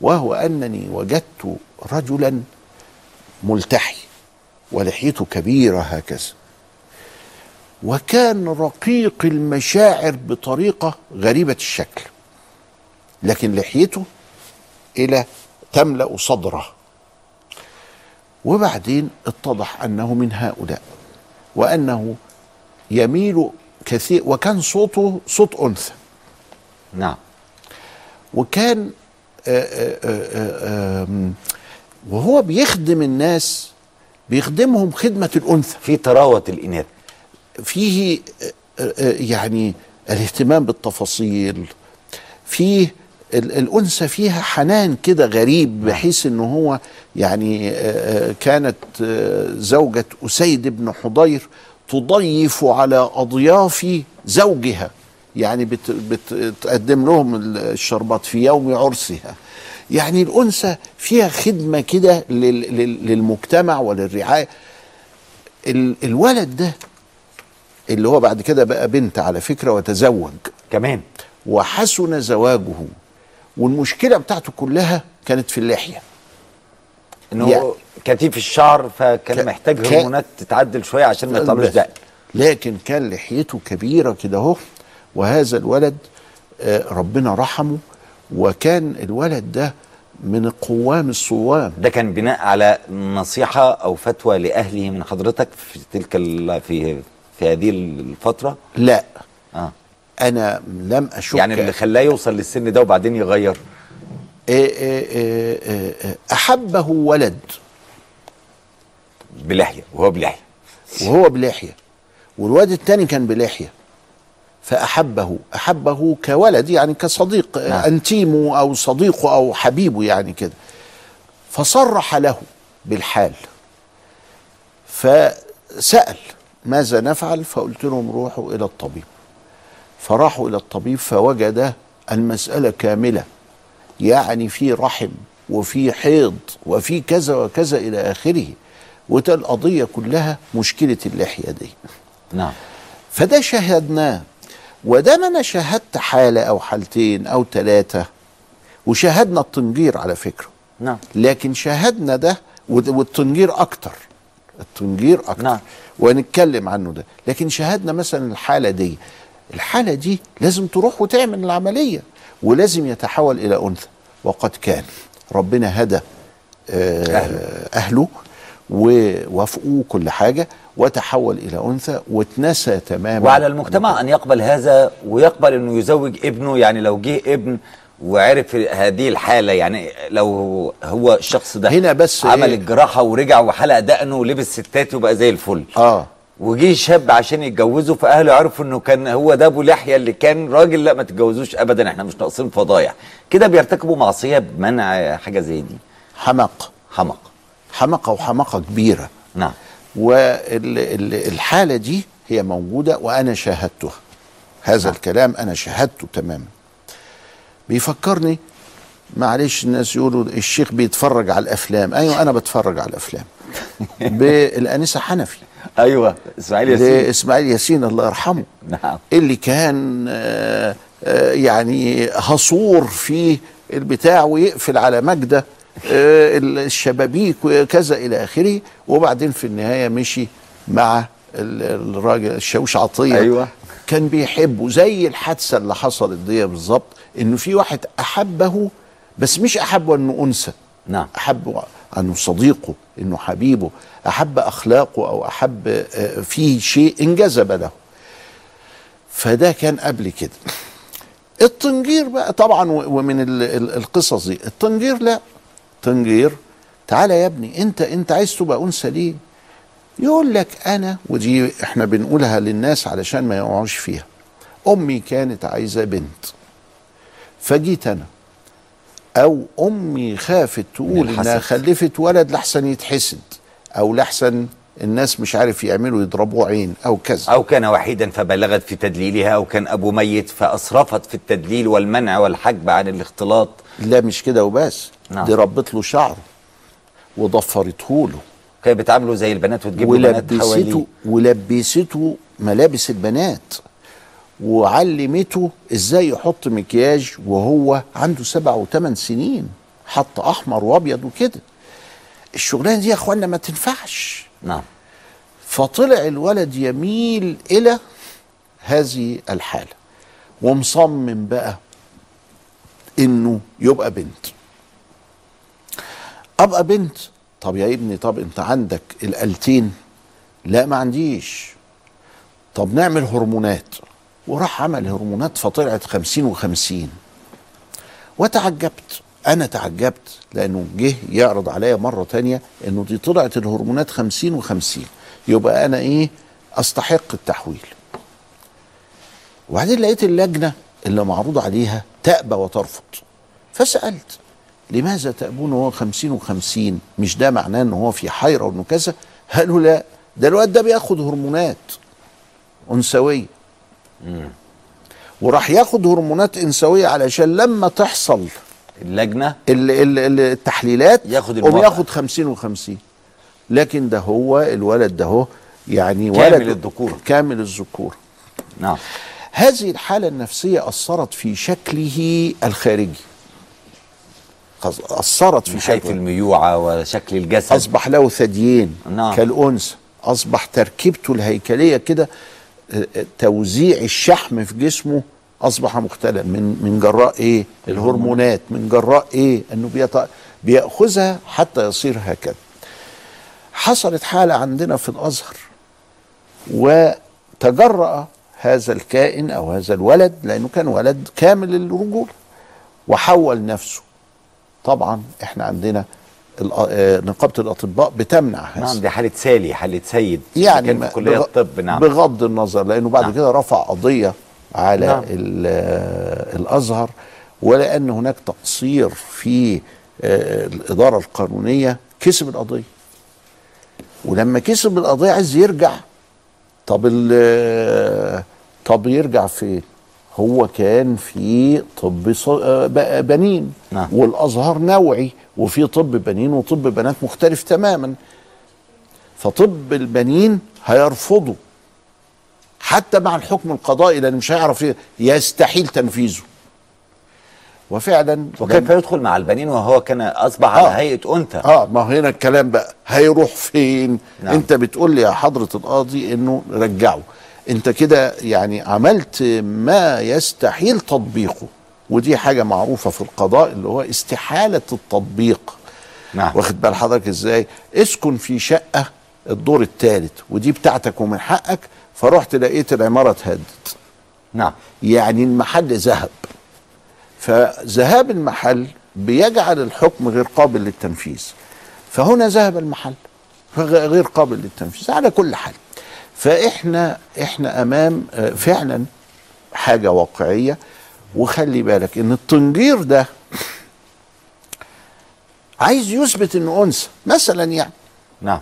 وهو أنني وجدت رجلا ملتحي ولحيته كبيرة هكذا. وكان رقيق المشاعر بطريقة غريبة الشكل لكن لحيته إلى تملأ صدره. وبعدين اتضح أنه من هؤلاء وأنه يميل كثير وكان صوته صوت أنثى. نعم. وكان آآ آآ آآ آم، وهو بيخدم الناس بيخدمهم خدمة الأنثى. في تراوة الإناث. فيه آه، آه، يعني الاهتمام بالتفاصيل فيه الأنثى فيها حنان كده غريب بحيث أنه هو يعني آه، آه، كانت آه، زوجة أسيد بن حضير تضيف على أضياف زوجها. يعني بت- بتقدم لهم الشربات في يوم عرسها. يعني الأنثى فيها خدمة كده لل- لل- للمجتمع وللرعاية. ال- الولد ده اللي هو بعد كده بقى بنت على فكرة وتزوج. كمان. وحسن زواجه. والمشكلة بتاعته كلها كانت في اللحية. انه يعني- كثيف الشعر فكان ك- محتاج هرمونات تتعدل شوية عشان ما يطلعلوش دقن. لكن كان لحيته كبيرة كده اهو وهذا الولد آه، ربنا رحمه وكان الولد ده من القوام الصوام. ده كان بناء على نصيحة أو فتوى لأهله من حضرتك في تلك في في هذه الفترة؟ لا. آه. أنا لم أشك يعني اللي خلاه يوصل للسن ده وبعدين يغير. آه، آه، آه، أحبه ولد. بلحية وهو بلحية. وهو بلحية. والواد التاني كان بلحية. فأحبه أحبه كولد يعني كصديق نعم. نعم. أنتيمه أو صديقه أو حبيبه يعني كده. فصرح له بالحال. فسأل ماذا نفعل؟ فقلت لهم روحوا إلى الطبيب. فراحوا إلى الطبيب فوجد المسألة كاملة يعني في رحم وفي حيض وفي كذا وكذا إلى آخره وده القضية كلها مشكلة اللحية دي. نعم. فده شاهدناه ودام أنا شاهدت حالة أو حالتين أو ثلاثة وشاهدنا التنجير على فكرة. نعم. لكن شاهدنا ده والتنجير أكتر التنجير أكتر. نعم. ونتكلم عنه ده. لكن شاهدنا مثلا الحالة دي الحالة دي لازم تروح وتعمل العملية ولازم يتحول إلى أنثى. وقد كان ربنا هدى آه، أهله. أهله ووافقوه كل حاجة وتحول إلى أنثى واتنسى تماما. وعلى المجتمع أن يقبل هذا ويقبل إنه يزوج ابنه. يعني لو جه ابن وعرف هذه الحالة يعني لو هو الشخص ده هنا بس عمل إيه؟ الجراحة ورجع وحلق دقنه ولبس ستات وبقى زي الفل. آه. وجه شاب عشان يتجوزه فأهله عرفوا إنه كان هو ده أبو لحية اللي كان راجل لا ما تتجوزوش ابدا إحنا مش ناقصين فضايح. كده بيرتكبوا معصية بمنع حاجة زي دي. حمق. حمق. حمقة وحمقة كبيرة. نعم. والحالة دي هي موجودة وأنا شاهدتها. هذا الكلام أنا شاهدته تماما. بيفكرني معلش الناس يقولوا الشيخ بيتفرج على الأفلام. أيوة أنا بتفرج على الأفلام. بالأنسة حنفي. أيوه إسماعيل ياسين. لإسماعيل ياسين الله يرحمه. نعم. اللي كان آه، آه، يعني هصور في البتاع ويقفل على مجدة آه، الشبابيك وكذا إلى آخره وبعدين في النهاية مشي مع ال- الراجل الشاويش عطية. أيوة. كان بيحبه زي الحادثة اللي حصلت دي بالظبط إنه في واحد أحبه بس مش أحبه إنه أنثى. نعم. أحب أنه صديقه أنه حبيبه أحب أخلاقه أو أحب آه، فيه شيء انجذب له. فده كان قبل كده. الطنجير بقى طبعا ومن ال- ال- القصص دي. الطنجير لا. طنجير تعالى يا ابني أنت أنت عايز تبقى أنثى ليه؟ يقول لك أنا ودي إحنا بنقولها للناس علشان ما يقعوش فيها. أمي كانت عايزة بنت. فجيت أنا. أو أمي خافت تقول إنها. خلفت ولد لحسن يتحسد أو لحسن الناس مش عارف يعملوا يضربوه عين أو كذا. أو كان وحيدا فبلغت في تدليلها أو كان أبو ميت فأسرفت في التدليل والمنع والحجب عن الاختلاط. لا مش كده وبس. نعم. دي ربت له شعره وضفرته له. كانت بتعامله زي البنات وتجيب له بنات حواليه. ولبسته ملابس البنات. وعلمته إزاي يحط مكياج وهو عنده سبع وثمان سنين. حط أحمر وأبيض وكده. الشغلانة دي يا إخوانا ما تنفعش. نعم. فطلع الولد يميل إلى هذه الحالة. ومصمم بقى إنه يبقى بنت. أبقى بنت؟ طب يا ابني طب أنت عندك الآلتين؟ لا ما عنديش. طب نعمل هرمونات. وراح عمل هرمونات فطلعت خمسين وخمسين. وتعجبت. أنا تعجبت لأنه جه يعرض عليا مرة تانية إنه دي طلعت الهرمونات خمسين وخمسين. يبقى أنا إيه؟ أستحق التحويل. وبعدين لقيت اللجنة اللي معروض عليها تأبى وترفض. فسألت لماذا تأبون وهو خمسين وخمسين؟ مش ده معناه إن هو في حيرة وإنه كذا؟ قالوا لا ده الواد ده بياخد هرمونات أنثوية. وراح ياخد هرمونات أنثوية علشان لما تحصل اللجنة؟ ال- ال- ال- التحليلات ياخد قوم الموافقة. ياخد خمسين وخمسين. لكن ده هو الولد ده هو يعني كامل ولد الذكورة. كامل الذكورة نعم. هذه الحالة النفسية أثرت في شكله الخارجي. أثرت في شكله. الميوعة وشكل الجسد. أصبح له ثديين نعم. كالأنثى. أصبح تركيبته الهيكلية كده توزيع الشحم في جسمه أصبح مختلف. من من جراء إيه؟ الهرمونات. من جراء إيه؟ إنه بيط... بيأخذها حتى يصير هكذا. حصلت حالة عندنا في الأزهر وتجرأ هذا الكائن أو هذا الولد لأنه كان ولد كامل الرجولة وحول نفسه. طبعا إحنا عندنا آه، نقابة الأطباء بتمنع هذا نعم دي حالة سالي حالة سيد يعني كان في كلية بغ- الطب نعم بغض النظر لأنه بعد نعم. كده رفع قضية على نعم. آه، الأزهر ولأن هناك تقصير في آه، الإدارة القانونية كسب القضية ولما كسب القضية عايز يرجع طب طب يرجع فين؟ هو كان في طب آه، ب- بنين نعم. والأزهر نوعي وفي طب بنين وطب بنات مختلف تماما فطب البنين هيرفضوا حتى مع الحكم القضائي لأن مش هيعرف يستحيل تنفيذه وفعلا وكيف يدخل مع البنين وهو كان أصبح على آه. هيئة أنثى آه ما هنا الكلام بقى هيروح فين. نعم. أنت بتقول لي يا حضرة القاضي إنه رجعه انت كده يعني عملت ما يستحيل تطبيقه. ودي حاجة معروفة في القضاء اللي هو استحالة التطبيق. نعم. واخد بال حضرتك إزاي؟ اسكن في شقة الدور الثالث ودي بتاعتك ومن حقك. فرحت لقيت العمارة اتهدت. نعم. يعني المحل ذهب. فذهاب المحل بيجعل الحكم غير قابل للتنفيذ. فهنا ذهب المحل غير قابل للتنفيذ على كل حال. فإحنا إحنا أمام آه، فعلا حاجة واقعية. وخلي بالك إن التنجير ده عايز يثبت إنه أنثى مثلا يعني. نعم.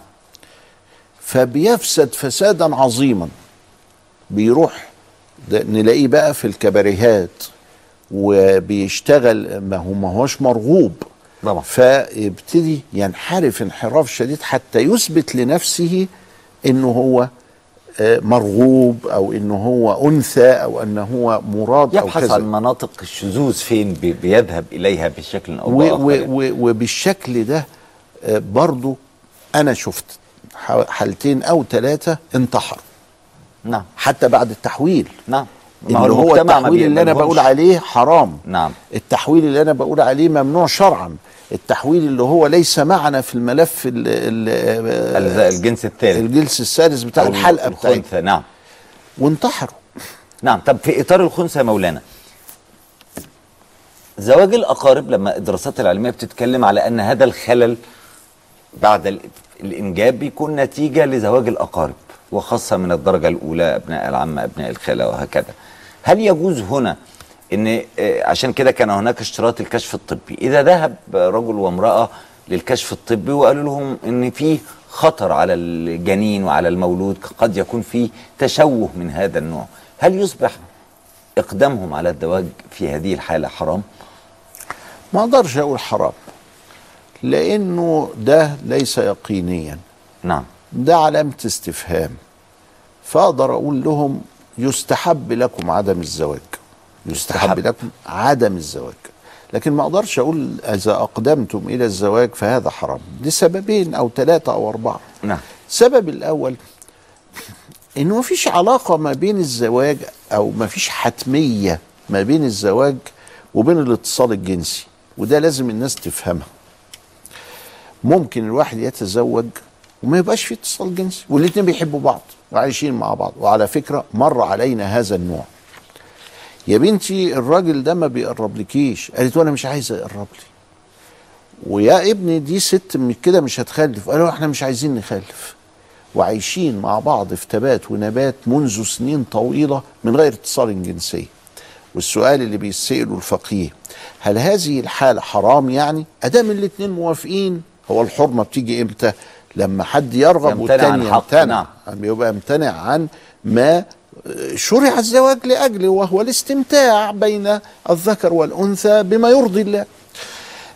فبيفسد فسادا عظيما. بيروح ده نلاقيه بقى في الكباريهات وبيشتغل ما هو ما هوش مرغوب. طبعا. فيبتدي ينحرف انحراف شديد حتى يثبت لنفسه إنه هو مرغوب أو انه هو أنثى أو انه هو مراد أو يبحث كذا. عن مناطق الشذوذ فين بي- بيذهب إليها بشكل أو بآخر وبالشكل ده آه، برضو أنا شفت حالتين أو ثلاثة انتحروا. نعم. حتى بعد التحويل. نعم. ما هو ما التحويل اللي أنا. بقول عليه حرام. نعم. التحويل اللي أنا بقول عليه ممنوع شرعا. التحويل اللي هو ليس معنا في الملف ال ال- ال الجنس الثالث. الجنس السادس بتاع الحلقة بتاعتنا نعم. وانتحروا. نعم. طب في إطار الخنثى يا مولانا. زواج الأقارب لما الدراسات العلمية بتتكلم على أن هذا الخلل بعد ال- الإنجاب بيكون نتيجة لزواج الأقارب وخاصة من الدرجة الأولى أبناء العم أبناء الخالة وهكذا. هل يجوز هنا إن آه، عشان كده كان هناك اشتراط الكشف الطبي. إذا ذهب رجل وامرأة للكشف الطبي وقالوا لهم إن في خطر على الجنين وعلى المولود قد يكون في تشوه من هذا النوع. هل يصبح إقدامهم على الزواج في هذه الحالة حرام؟ ما أقدرش أقول حرام لأنه ده ليس يقينيا. نعم. ده علامة استفهام. فأقدر أقول لهم يستحب لكم عدم الزواج. يستحب. لكم عدم الزواج. لكن ما أقدرش أقول إذا أقدمتم إلى الزواج فهذا حرام. لسببين أو ثلاثة أو أربعة. نعم. السبب الأول انه مفيش علاقة ما بين الزواج أو مفيش حتمية ما بين الزواج وبين الاتصال الجنسي وده لازم الناس تفهمها. ممكن الواحد يتزوج وما يبقاش فيه اتصال جنسي والاتنين بيحبوا بعض وعايشين مع بعض. وعلى فكرة مر علينا هذا النوع. يا بنتي الراجل ده ما بيقربلكيش. قالت وأنا مش عايزه يقرب لي. ويا ابني دي ست من كده مش هتخلف. قالوا إحنا مش عايزين نخلف. وعايشين مع بعض في تبات ونبات منذ سنين طويلة من غير اتصال جنسي. والسؤال اللي بيسأله الفقيه هل هذه الحالة حرام يعني؟ أدام الاتنين موافقين هو الحرمة بتيجي إمتى؟ لما حد يرغب يمتنع عن والتاني حق، يمتنع. نعم. يبقى يمتنع عن ما شرع الزواج لأجله وهو الاستمتاع بين الذكر والأنثى بما يرضي الله.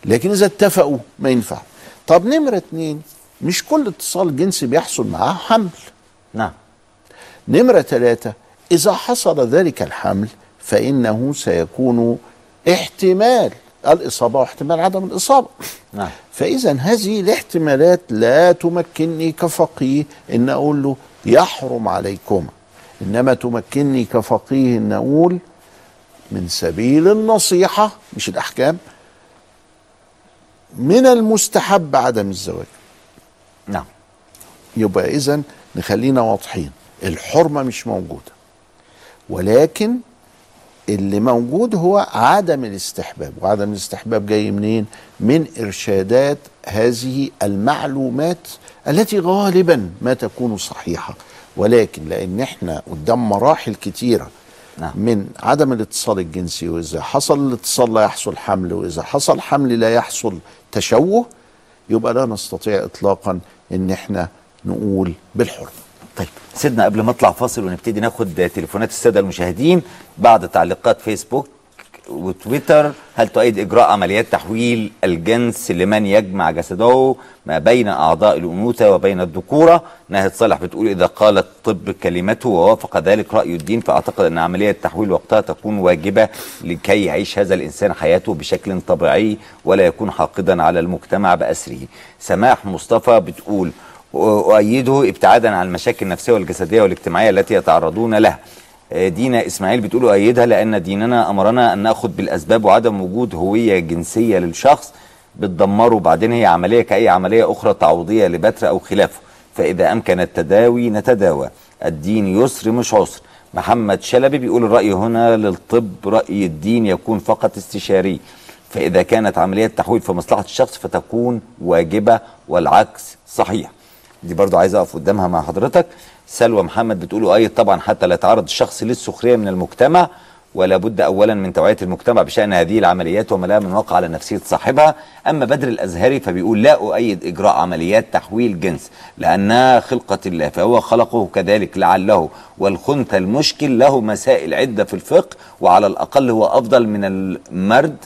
لكن إذا اتفقوا ما ينفع. طب نمرة اتنين مش كل اتصال جنسي بيحصل معاه حمل. نعم. نمرة ثلاثة إذا حصل ذلك الحمل فإنه سيكون احتمال الإصابة واحتمال عدم الإصابة. نعم. فإذا هذه الاحتمالات لا تمكنني كفقيه إن أقول له يحرم عليكما. إنما تمكنني كفقيه إن أقول من سبيل النصيحة مش الأحكام من المستحب عدم الزواج. نعم. يبقى إذا نخلينا واضحين الحرمة مش موجودة ولكن اللي موجود هو عدم الاستحباب. وعدم الاستحباب جاي منين؟ من إرشادات هذه المعلومات التي غالبا ما تكون صحيحة. ولكن لأن إحنا قدام مراحل كتيرة نعم. من عدم الاتصال الجنسي وإذا حصل الاتصال لا يحصل حمل وإذا حصل حمل لا يحصل تشوه يبقى لا نستطيع اطلاقا إن إحنا نقول بالحرمة طيب سيدنا قبل ما اطلع فاصل ونبتدي ناخد تليفونات السادة المشاهدين بعد تعليقات فيسبوك وتويتر هل تؤيد إجراء عمليات تحويل الجنس لمن يجمع جسده ما بين أعضاء الأنوثة وبين الذكورة؟ ناهد صالح بتقول إذا قال الطب كلمته ووافق ذلك رأي الدين فأعتقد أن عملية التحويل وقتها تكون واجبة لكي يعيش هذا الإنسان حياته بشكل طبيعي ولا يكون حاقدا على المجتمع بأسره. سماح مصطفى بتقول أؤيده ابتعادا عن المشاكل النفسية والجسدية والاجتماعية التي يتعرضون لها. دينا إسماعيل بتقول أؤيدها لأن ديننا أمرنا أن نأخذ بالأسباب وعدم وجود هوية جنسية للشخص بتدمره. وبعدين هي عملية كأي عملية أخرى تعويضية لبتر أو خلافه. فإذا أمكن التداوي نتداوى. الدين يسر مش عسر. محمد شلبي بيقول الرأي هنا للطب رأي الدين يكون فقط استشاري. فإذا كانت عملية تحويل في مصلحة الشخص فتكون واجبة والعكس صحيح. دي برضو عايز أقف قدامها مع حضرتك. سلوى محمد بتقول أي طبعا حتى لا يتعرض الشخص للسخرية من المجتمع ولا بد اولا من توعية المجتمع بشأن هذه العمليات وما لها من واقع على نفسية صاحبها. أما بدر الأزهري فبيقول لا أؤيد إجراء عمليات تحويل جنس لانها خلقة الله فهو خلقه كذلك لعله والخنثى المشكل له مسائل عدة في الفقه وعلى الأقل هو أفضل من المرد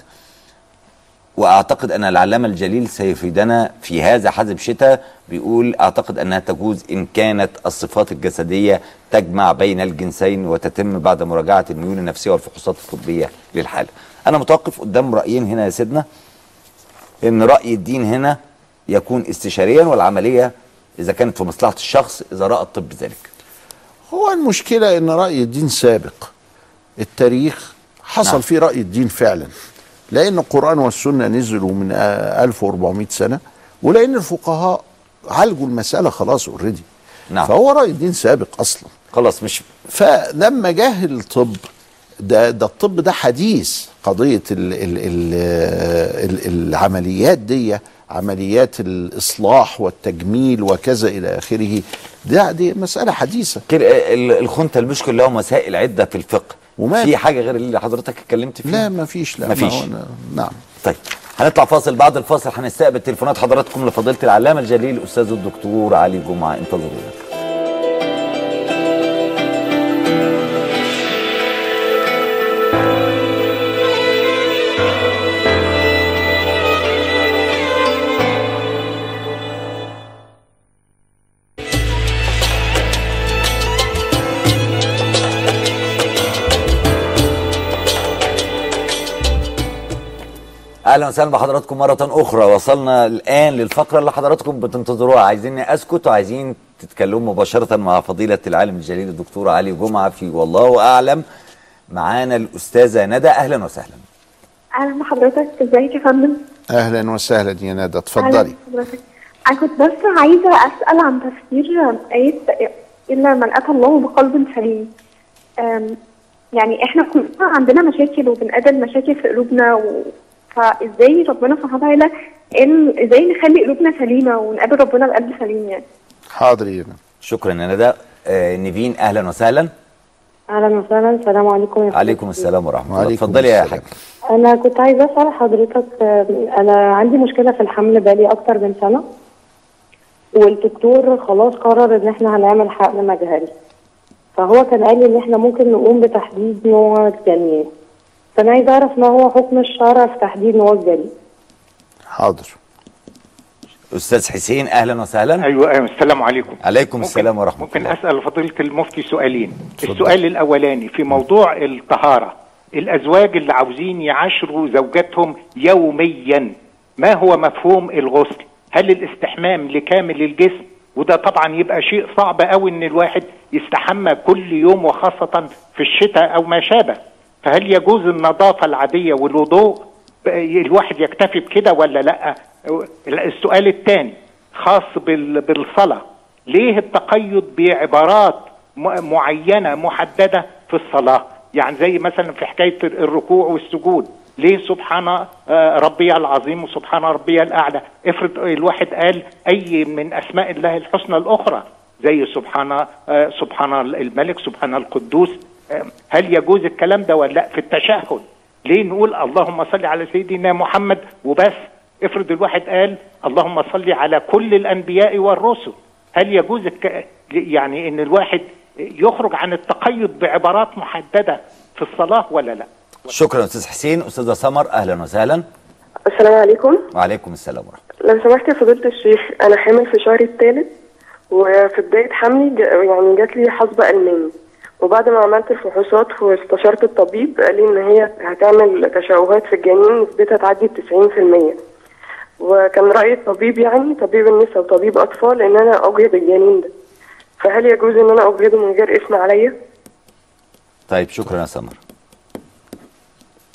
وأعتقد أن العلامة الجليل سيفيدنا في هذا حزب شتاء بيقول أعتقد أنها تجوز إن كانت الصفات الجسدية تجمع بين الجنسين وتتم بعد مراجعة الميول النفسية والفحوصات الطبية للحالة. أنا متوقف قدام رأيين هنا يا سيدنا إن رأي الدين هنا يكون استشاريا والعملية إذا كانت في مصلحة الشخص إذا رأى الطب ذلك. هو المشكلة إن رأي الدين سابق التاريخ حصل نعم. فيه رأي الدين فعلا لأن القرآن والسنة نزلوا من آه، 1400 سنة ولأن الفقهاء عالجوا المسألة خلاص اوريدي نعم. فهو رأي الدين سابق أصلا. خلاص مش فلما جه الطب ده ده الطب ده حديث. قضية ال ال ال ال العمليات دي عمليات الإصلاح والتجميل وكذا إلى آخره ده دي مسألة حديثة. الخنثى المشكل له مسائل عدة في الفقه. وما- في حاجة غير اللي حضرتك اتكلمت فيه؟ لا ما فيش لا مفيش. ما نعم. طيب هنطلع فاصل بعد الفاصل هنستقبل تليفونات حضراتكم لفضيلة العلامة الجليل الأستاذ الدكتور علي جمعة انتظرونا. أهلا وسهلا بحضراتكم مرة أخرى. وصلنا الآن للفقرة اللي حضراتكم بتنتظروها. عايزيني أسكت وعايزين تتكلموا مباشرة مع فضيلة العالم الجليل الدكتور علي جمعة في والله أعلم. معانا الأستاذة ندى. أهلا وسهلا. أهلا بحضرتك إزيك يا فندم؟ أهلا وسهلا يا ندى. أهلاً اتفضلي. أنا كنت بس عايزة أسأل عن تفسير آية إلا من أتى الله بقلب سليم. يعني إحنا كلنا عندنا مشاكل وبنقابل مشاكل في قلوبنا و... فإزاي ربنا سبحانه وتعالى قال إزاي نخلي قلوبنا سليمة ونقابل ربنا بقلب سليم يعني. حاضر يا شكرا يا ندى. آه نيفين أهلا وسهلا. أهلا وسهلا. السلام عليكم يا عليكم السلام ورحمة الله. اتفضلي يا. حاج. أنا كنت عايزة أسأل حضرتك آه، أنا عندي مشكلة في الحمل بقالي أكتر من سنة والدكتور خلاص قرر إن إحنا هنعمل حقن مجهري. فهو كان قال لي إن إحنا ممكن نقوم بتحديد نوع الجنين فأنا عايزة أعرف ما هو حكم الشرع في تحديد نوع الجنين حاضر. أستاذ حسين أهلا وسهلا. أيوه أيوة، السلام عليكم. عليكم ممكن- السلام ورحمة ممكن الله. أسأل فضيلة المفتي سؤالين. اتفضل. السؤال الأولاني في موضوع الطهارة الأزواج اللي عاوزين يعاشروا زوجاتهم يوميا ما هو مفهوم الغسل؟ هل الاستحمام لكامل الجسم؟ وده طبعا يبقى شيء صعب قوي إن الواحد يستحمى كل يوم وخاصة في الشتاء أو ما شابه. فهل يجوز النظافة العادية والوضوء؟ الواحد يكتفي بكده ولا لا؟ السؤال الثاني خاص بال- بالصلاة. ليه التقيد بعبارات م- معينة محددة في الصلاة؟ يعني زي مثلا في حكاية الركوع والسجود. ليه سبحان آه، ربي العظيم وسبحان ربي الأعلى؟ افرض الواحد قال أي من أسماء الله الحسنى الأخرى زي سبحان آه، سبحان الملك سبحان القدوس هل يجوز الكلام ده ولا لأ؟ في التشهد. ليه نقول اللهم صل على سيدنا محمد وبس؟ افرض الواحد قال اللهم صل على كل الأنبياء والرسل. هل يجوز الك... يعني إن الواحد يخرج عن التقيد بعبارات محددة في الصلاة ولا لأ؟ شكرا أستاذ حسين. أستاذة سمر أهلا وسهلا. السلام عليكم. وعليكم السلام ورحمة الله. لو سمحت يا فضيلة الشيخ أنا حامل في شهري الثالث وفي بداية حملي ج- يعني جات لي حصبة ألماني. وبعد ما عملت الفحوصات واستشرت الطبيب قال لي إن هي هتعمل تشوهات في الجنين نسبتها تعدي التسعين في المية. وكان رأي الطبيب يعني طبيب النساء وطبيب أطفال إن أنا أجهض الجنين ده. فهل يجوز إن أنا أجهضه من غير إثم عليا؟ طيب شكرا يا سمر.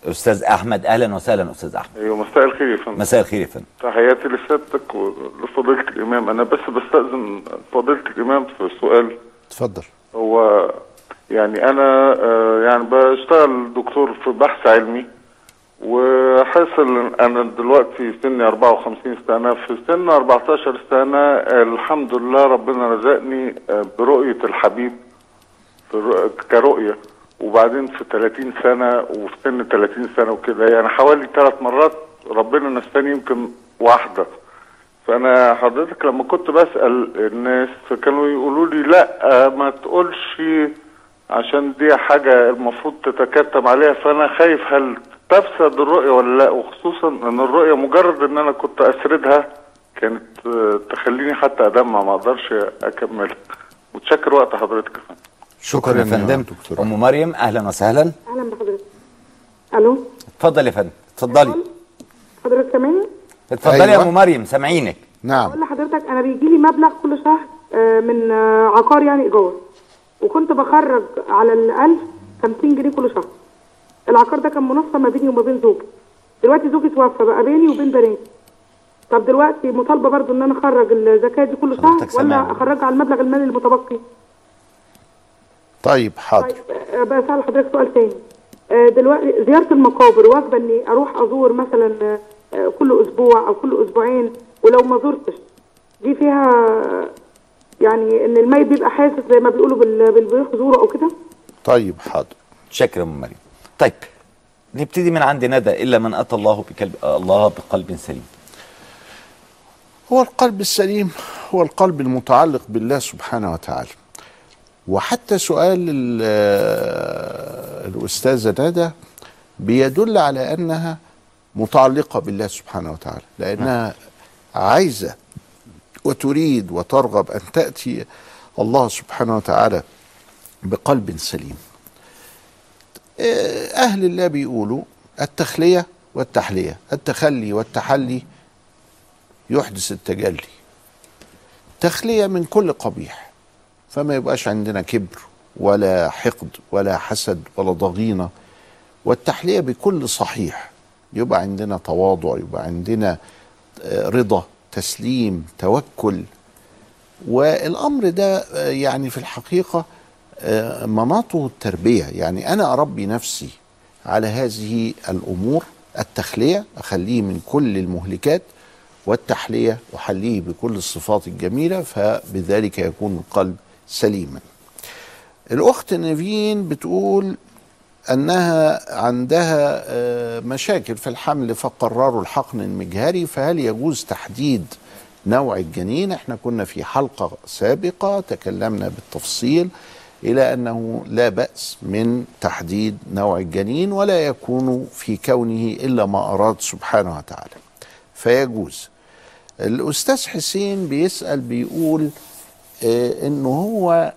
أستاذ أحمد أهلا وسهلا أستاذ أحمد. أيوه مساء الخير يا فندم. مساء الخير يا فندم. تحياتي لسيادتك ولفضيلة الإمام. أنا بس بستأذن فضيلة الإمام في سؤال. اتفضل. هو يعني أنا آه، يعني بشتغل دكتور في بحث علمي وحصل أنا دلوقتي سني 54 سنة. في سن 14 سنة الحمد لله ربنا رزقني آه، برؤية الحبيب كرؤية. وبعدين في 30 سنة وفي سن 30 سنة وكده. يعني حوالي ثلاث مرات ربنا نستني يمكن واحدة. فأنا حضرتك لما كنت بسأل الناس فكانوا يقولوا لي لا ما تقولش عشان دي حاجة المفروض تتكتم عليها. فأنا خايف هل تفسد الرؤية ولا لا. وخصوصا إن الرؤية مجرد إن أنا كنت أسردها كانت آه، تخليني حتى ادمع ما أقدرش اكملها متشكر وقت حضرتك يا فندم. شكرا يا يا فندم. دكتور. أم مريم أهلا وسهلا. أهلا بحضرتك. ألو؟ اتفضل يا فندم. اتفضلي. حضرتك سامعني؟ اتفضلي يا أيوة. أم مريم سامعينك. نعم. بقول لحضرتك أنا بيجي لي مبلغ كل شهر آه، من آه، عقار يعني إيجار. وكنت بخرج على الاقل 50 جنيه كل شهر. العقار ده كان منصة ما بيني وما بين زوجي. دلوقتي زوجي توفى بقى بيني وبين بناتي طب دلوقتي مطالبة برضو إن أنا أخرج الزكاة دي كل شهر. ولا أخرجها على المبلغ المالي المتبقي؟ طيب حاضر. طيب آه، بسأل حضرتك سؤال تاني. آه، دلوقتي زيارة المقابر واجبة إني أروح أزور مثلا آه، كل أسبوع أو كل أسبوعين ولو ما زرتش. دي فيها يعني إن الميت بيبقى حاسس زي ما بيقولوا بال- بالبيخ زوره أو كده؟ طيب حاضر. شكرا أم مريم. طيب نبتدي من عند ندى إلا من أتى الله بكلب الله بقلب سليم. هو القلب السليم هو القلب المتعلق بالله سبحانه وتعالى. وحتى سؤال ال- الأستاذة ندى بيدل على أنها متعلقة بالله سبحانه وتعالى لأنها عايزة وتريد وترغب أن تأتي الله سبحانه وتعالى بقلب سليم. آه، أهل الله بيقولوا التخلية والتحلية. التخلي والتحلي يحدث التجلي. تخلية من كل قبيح فما يبقاش عندنا كبر ولا حقد ولا حسد ولا ضغينة. والتحلية بكل صحيح يبقى عندنا تواضع يبقى عندنا آه، رضا. تسليم توكل. والأمر ده يعني في الحقيقة آه، مناطه التربية. يعني أنا أربي نفسي على هذه الأمور التخلية أخليه من كل المهلكات والتحلية أحليه بكل الصفات الجميلة فبذلك يكون القلب سليما. الأخت نيفين بتقول أنها عندها آه، مشاكل في الحمل فقرروا الحقن المجهري فهل يجوز تحديد نوع الجنين؟ إحنا كنا في حلقة سابقة تكلمنا بالتفصيل إلى أنه لا بأس من تحديد نوع الجنين ولا يكون في كونه إلا ما أراد سبحانه وتعالى. فيجوز. الأستاذ حسين بيسأل بيقول آه، إنه هو آه،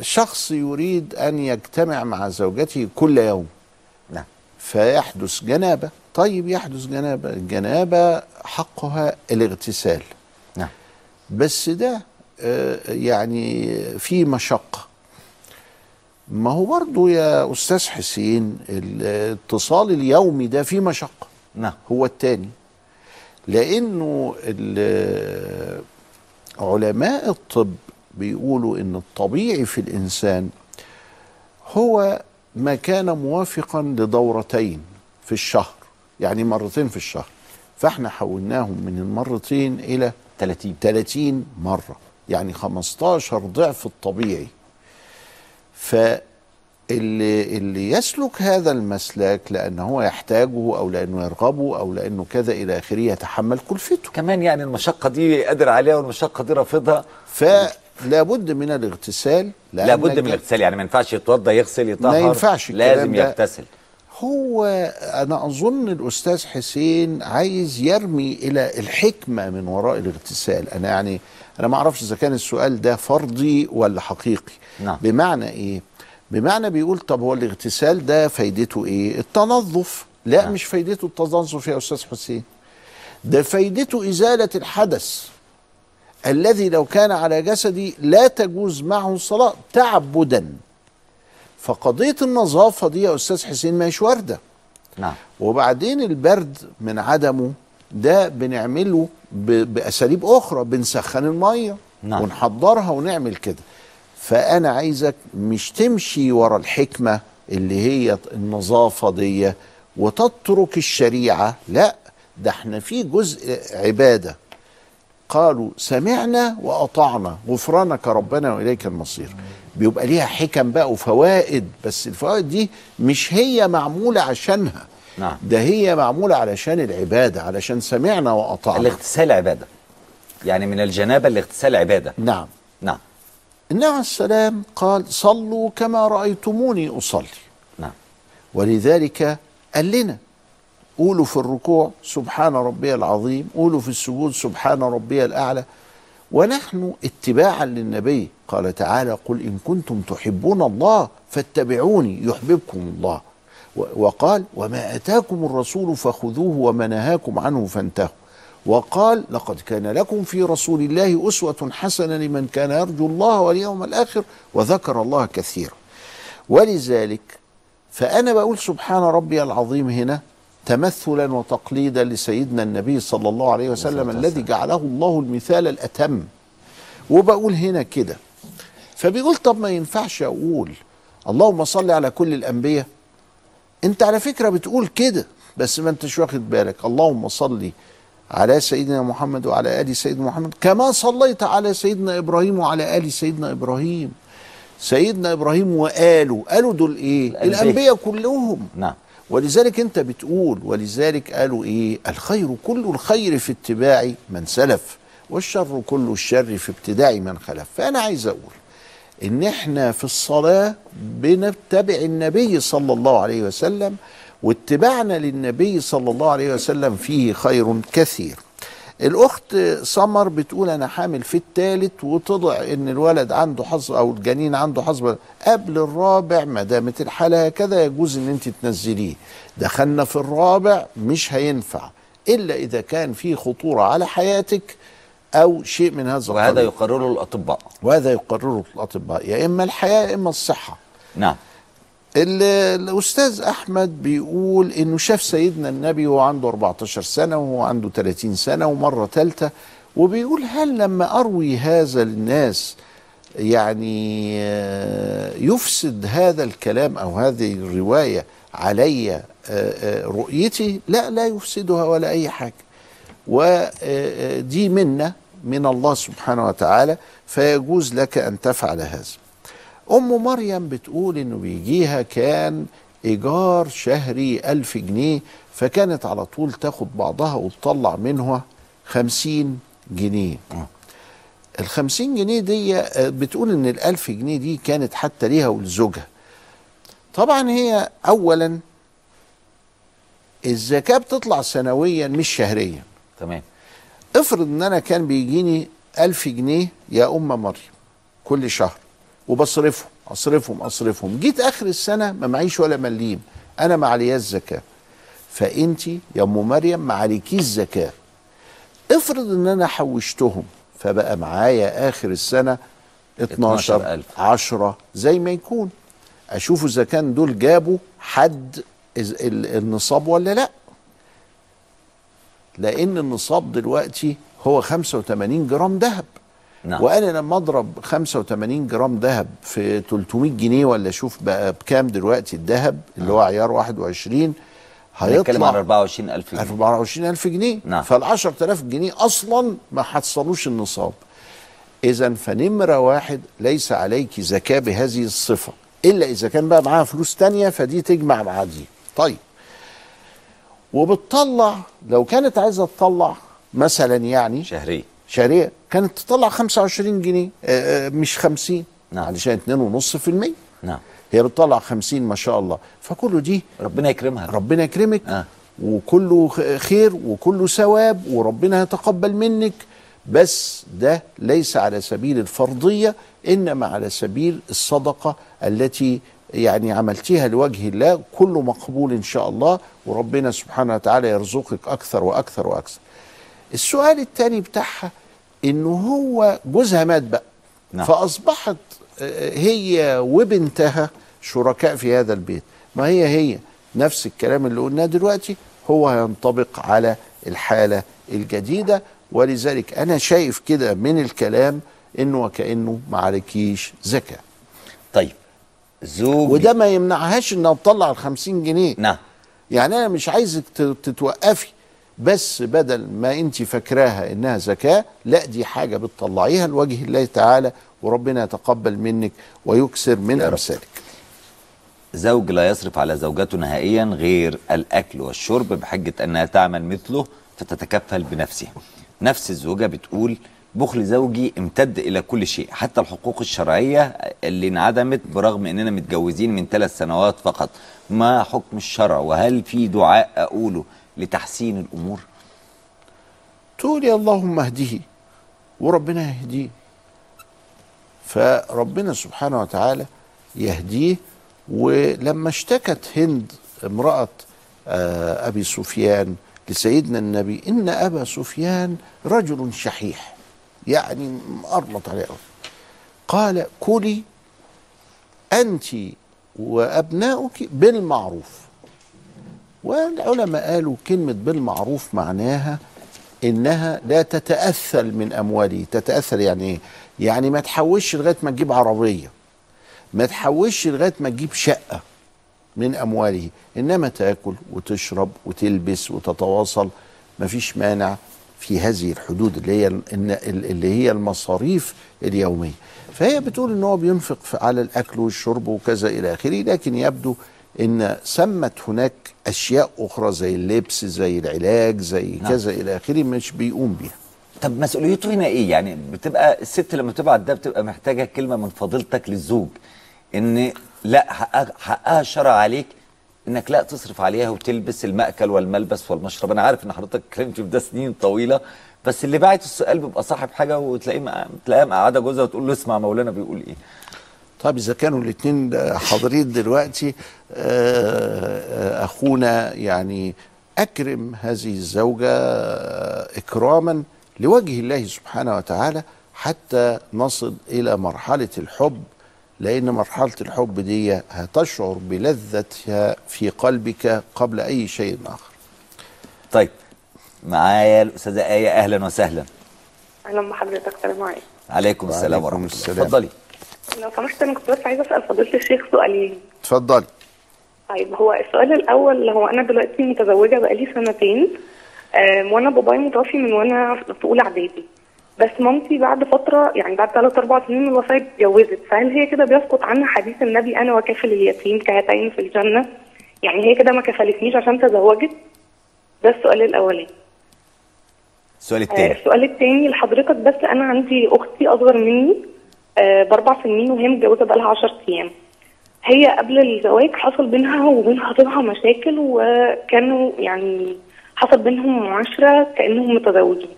شخص يريد أن يجتمع مع زوجته كل يوم. نعم. فيحدث جنابة. طيب يحدث جنابة. الجنابة حقها الاغتسال. نعم. بس ده آه، يعني في مشقة. ما هو برضو يا أستاذ حسين الاتصال اليومي ده فيه مشقة. نعم. هو التاني. لأنه علماء الطب بيقولوا إن الطبيعي في الإنسان هو ما كان موافقا لدورتين في الشهر يعني مرتين في الشهر. فإحنا حولناهم من المرتين إلى 30 30 مرة يعني 15 ضعف الطبيعي. فاللي اللي يسلك هذا المسلك لأنه هو يحتاجه أو لأنه يرغبه أو لأنه كذا إلى آخره يتحمل كلفته. كمان يعني المشقة دي قادر عليها والمشقة دي رافضها. فلا بد من الاغتسال لابد من الاغتسال يعني ما ينفعش يتوضى يغسل يطهر. ما ينفعش لازم. يغتسل. هو أنا أظن الأستاذ حسين عايز يرمي إلى الحكمة من وراء الاغتسال. أنا يعني أنا ما أعرفش إذا كان السؤال ده فرضي ولا حقيقي. نعم. بمعنى إيه؟ بمعنى بيقول طب هو الاغتسال ده فايدته إيه؟ التنظف. لا نعم. مش فايدته التنظف يا أستاذ حسين. ده فايدته إزالة الحدث. الذي لو كان على جسدي لا تجوز معه الصلاة تعبدا. فقضية النظافة دي يا أستاذ حسين مش واردة. نعم. وبعدين البرد من عدمه ده بنعمله ب- بأساليب أخرى بنسخن المية نعم. ونحضرها ونعمل كده. فأنا عايزك مش تمشي ورا الحكمة اللي هي النظافة دي وتترك الشريعة لا ده إحنا في جزء عبادة. قالوا سمعنا وأطعنا. غفرانك ربنا وإليك المصير. بيبقى ليها حكم بقى وفوائد بس الفوائد دي مش هي معمولة عشانها. نعم. ده هي معمولة علشان العبادة علشان سمعنا وأطعنا. الاغتسال عبادة. يعني من الجنابة الاغتسال عبادة. نعم. نعم. النبي عليه السلام قال صلوا كما رأيتموني أصلي. نعم. ولذلك قال لنا قولوا في الركوع سبحان ربي العظيم قولوا في السجود سبحان ربي الأعلى. ونحن اتباعا للنبي قال تعالى قل إن كنتم تحبون الله فاتبعوني يحببكم الله. وقال وما أتاكم الرسول فخذوه وما نهاكم عنه فانتهوا. وقال لقد كان لكم في رسول الله أسوة حسنة لمن كان يرجو الله واليوم الآخر وذكر الله كثيرا. ولذلك فأنا بقول سبحان ربي العظيم هنا تمثلا وتقليدا لسيدنا النبي صلى الله عليه وسلم الذي جعله الله المثال الأتم. وبقول هنا كده فبيقول طب ما ينفعش أقول اللهم صل على كل الأنبياء. أنت على فكرة بتقول كده بس ما أنتش واخد بالك. اللهم صل على سيدنا محمد وعلى آل سيدنا محمد كما صليت على سيدنا إبراهيم وعلى آل سيدنا إبراهيم. سيدنا إبراهيم وآله. قالوا دول إيه؟ الأنبياء. الأنبياء كلهم. نعم. ولذلك انت بتقول ولذلك قالوا إيه؟ الخير كل الخير في اتباع من سلف والشر كل الشر في ابتداع من خلف. فأنا عايز أقول إن إحنا في الصلاة بنتبع النبي صلى الله عليه وسلم واتباعنا للنبي صلى الله عليه وسلم فيه خير كثير. الأخت سمر بتقول أنا حامل في الثالث وطلع إن الولد عنده حظ أو الجنين عنده حظ قبل الرابع ما دامت الحالة هكذا يجوز إن أنت تنزليه. دخلنا في الرابع مش هينفع إلا إذا كان في خطورة على حياتك أو شيء من هذا وهذا القبيل. يقرره الأطباء. وهذا يقرره الأطباء يا إما الحياة يا إما الصحة. نعم. الأستاذ أحمد بيقول إنه شاف سيدنا النبي وهو عنده 14 سنة وهو عنده 30 سنة ومرة ثالثه وبيقول هل لما أروي هذا للناس يعني آه، يفسد هذا الكلام أو هذه الرواية علي آه، آه، رؤيتي؟ لا لا يفسدها ولا أي حاجة. ودي منة من الله سبحانه وتعالى فيجوز لك أن تفعل هذا. أم مريم بتقول إنه بيجيها كان إيجار شهري ألف جنيه فكانت على طول تاخد بعضها وتطلع منها خمسين جنيه. الخمسين جنيه دي آه، بتقول إن الألف جنيه دي كانت حتى ليها ولزوجها. طبعا هي أولا الزكاة بتطلع سنويا مش شهريا. تمام. افرض إن أنا كان بيجيني ألف جنيه يا أم مريم كل شهر. وبصرفهم أصرفهم أصرفهم. جيت آخر السنة ما معيش ولا مليم. أنا ما علياش زكاة. فانت يا أم مريم ما عليكيش زكاة. افرض إن أنا حوشتهم فبقى معايا آخر السنة 12 12,000. 10 زي ما يكون. أشوف إذا كان دول جابوا حد النصاب ولا لأ. لأن النصاب دلوقتي هو 85 جرام ذهب. نعم. وأنا لما اضرب 85 جرام ذهب في 300 جنيه ولا أشوف بقى بكام دلوقتي الذهب اللي هو عيار 21 هنتكلم عن هيطلع 24000 جنيه. 24000 جنيه. نعم. فال 10000 جنيه أصلا ما حصلوش النصاب. اذا فنمرة واحد ليس عليك زكاة بهذه الصفة. إلا إذا كان بقى معاها فلوس تانية فدي تجمع مع دي. طيب. وبتطلع لو كانت عايزة تطلع مثلا يعني شهرية. شهرية كانت تطلع 25 جنيه. آه، آه، مش 50 نعم. علشان 2.5% نعم. هي بتطلع خمسين ما شاء الله. فكله دي ربنا يكرمها. ربنا يكرمك. آه. وكله خير وكله ثواب وربنا يتقبل منك. بس ده ليس على سبيل الفرضية إنما على سبيل الصدقة التي يعني عملتيها لوجه الله. كله مقبول إن شاء الله وربنا سبحانه وتعالى يرزقك أكثر وأكثر وأكثر. السؤال الثاني بتاعها إنه هو جوزها مات بقى. نعم. فأصبحت آه، هي وبنتها شركاء في هذا البيت. ما هي هي؟ نفس الكلام اللي قلناه دلوقتي. هو هينطبق على الحالة الجديدة. ولذلك أنا شايف كده من الكلام إنه وكأنه ما عليكيش زكاة. طيب زوج وده ما يمنعهاش إنها تطلع ال 50 جنيه. نعم. يعني أنا مش عايزك تتوقفي. بس بدل ما انت فاكراها انها زكاة لا دي حاجة بتطلعيها لوجه الله تعالى وربنا يتقبل منك ويكسر من أمثالك. زوج لا يصرف على زوجته نهائيا غير الأكل والشرب بحجة أنها تعمل مثله فتتكفل بنفسها. نفس الزوجة بتقول بخل زوجي امتد إلى كل شيء حتى الحقوق الشرعية اللي انعدمت برغم أننا متجوزين من ثلاث سنوات فقط. ما حكم الشرع؟ وهل في دعاء أقوله لتحسين الأمور. تقولي اللهم اهديه وربنا يهديه. فربنا سبحانه وتعالى يهديه. ولما اشتكت هند امرأة آه، أبي سفيان لسيدنا النبي إن أبا سفيان رجل شحيح يعني مقرلط عليه. قال كلي أنت وأبناؤك بالمعروف. والعلماء قالوا كلمة بالمعروف معناها إنها لا تتأثل من أمواله تتأثل يعني إيه؟ يعني ما تحوش لغاية ما تجيب عربية. ما تحوش لغاية ما تجيب شقة من أمواله. إنما تأكل وتشرب وتلبس وتتواصل. ما فيش مانع في هذه الحدود اللي هي اللي هي المصاريف اليومية. فهي بتقول إن هو بينفق على الأكل والشرب وكذا إلى آخره لكن يبدو إن ثمت هناك أشياء أخرى زي اللبس زي العلاج زي نعم. كذا إلى آخره مش بيقوم بيها. طب مسؤوليته هنا إيه؟ يعني بتبقى الست لما تبعت ده بتبقى محتاجة كلمة من فضيلتك للزوج إن لأ حقها, حقها الشرع عليك إنك لأ تصرف عليها وتلبس المأكل والملبس والمشرب. أنا عارف إن حضرتك اتكلمت في ده سنين طويلة بس اللي باعت السؤال بيبقى صاحب حاجة وتلاقيه تلاقيها مقعدة جوزها وتقول له اسمع مولانا بيقول إيه. طب إذا كانوا الاثنين حاضرين دلوقتي أخونا يعني أكرم هذه الزوجة إكراما لوجه الله سبحانه وتعالى حتى نصل إلى مرحلة الحب لأن مرحلة الحب دي هتشعر بلذتها في قلبك قبل أي شيء آخر. طيب معايا الأستاذة آية أهلا وسهلا. أهلا بحضرتك سلام عليكم. عليكم السلام ورحمة الله. السلام. اتفضلي. لو سمحت أنا كنت بس عايزة أسأل فضيله الشيخ سؤالين. اتفضلي. طيب هو السؤال الأول هو أنا دلوقتي متزوجة بقالي سنتين وأنا بابايا متوفي من وأنا في أولى إعدادي. بس مامتي بعد فترة يعني بعد ثلاث أربع سنين من الوفاة اتجوزت. فهل هي كده بيسقط عنها حديث النبي أنا وكافل اليتيم كهاتين في الجنة؟ يعني هي كده ما كفلتنيش عشان تزوجت؟ ده السؤال الأولاني. السؤال آه، الثاني السؤال التاني لحضرتك بس أنا عندي أختي أصغر مني آه، بأربع سنين وهي متجوزة بقالها 10 أيام. هي قبل الزواج حصل بينها وبين خطيبها مشاكل وكانوا يعني حصل بينهم معاشرة كأنهم متزوجين.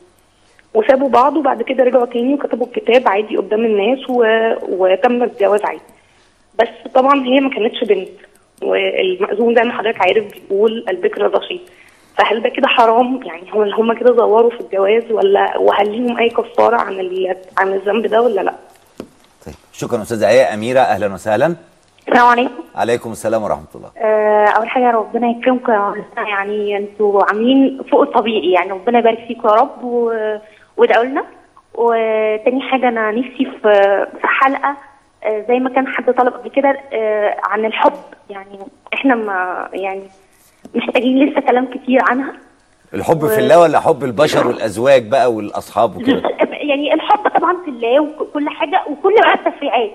وسابوا بعض وبعد كده رجعوا تاني وكتبوا الكتاب عادي قدام الناس و... وتم الجواز عادي. بس طبعا هي ما كانتش بنت والمأذون زي ما حضرتك عارف بيقول البكر رشيد فهل ده كده حرام؟ يعني هم هم كده زوروا في الجواز ولا وهل ليهم أي كفارة عن ال... عن الذنب ده ولا لا؟ شكرا أستاذة إيه أميرة. أهلا وسهلا. السلام عليكم. عليكم السلام ورحمة الله. آه، أول حاجة ربنا يكرمكم يا. يعني أنتوا عاملين فوق الطبيعي. يعني ربنا يبارك فيكم يا رب و- وادعوا لنا. وتاني حاجة أنا نفسي في في حلقة آه، زي ما كان حد طلب قبل كده آه، عن الحب. يعني إحنا ما يعني محتاجين لسه كلام كتير عنها. الحب و- في الله ولا حب البشر والأزواج بقى والأصحاب وكده؟ يعني الحب طبعا في الله وكل حاجة وكل بقى التفريعات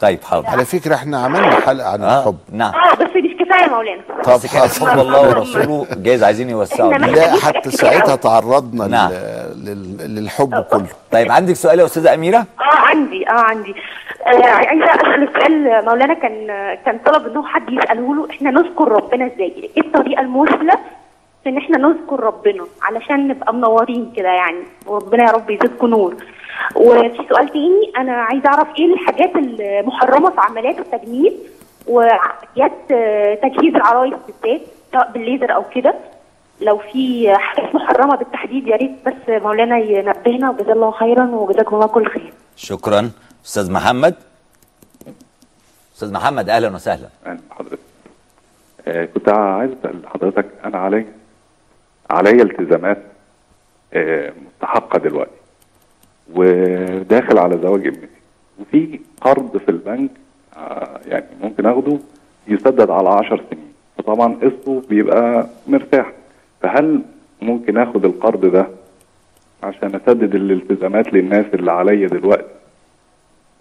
طيب حاضر. على فكرة إحنا عملنا حلقة عن آه الحب. نعم. آه بس مش كفاية يا مولانا. طب حب الله ورسوله جايز عايزين يوسعوا. لا حتى ساعتها تعرضنا نعم. لل- لل- للحب كله. طيب عندك سؤال يا أستاذة أميرة؟ آه عندي آه عندي. آه عايزة أسأل سؤال. مولانا كان كان طلب انه حد يسأله له إحنا نذكر ربنا إزاي؟ إيه الطريقة المثلى في إن إحنا نذكر ربنا؟ علشان نبقى منورين كده يعني. وربنا يا رب يزيدكم نور. وفي سؤال تاني أنا عايزة أعرف إيه الحاجات المحرمة في عمليات التجميل وعمليات تجهيز العرايس بالذات سواء بالليزر أو كده. لو في حاجات محرمة بالتحديد يا ريت بس مولانا ينبهنا. وجزاه الله خيرا وجزاكم الله كل خير. شكرا. أستاذ محمد. أستاذ محمد أهلا وسهلا. أهلا بحضرتك آه كنت عايز أسأل حضرتك أنا علي عليا التزامات آه مستحقة دلوقتي. وداخل على زواج ابنتي وفي قرض في البنك آه يعني ممكن آخده يسدد على 10 سنين. فطبعا قسطه بيبقى مرتاح. فهل ممكن آخد القرض ده عشان أسدد الالتزامات للناس اللي عليا دلوقتي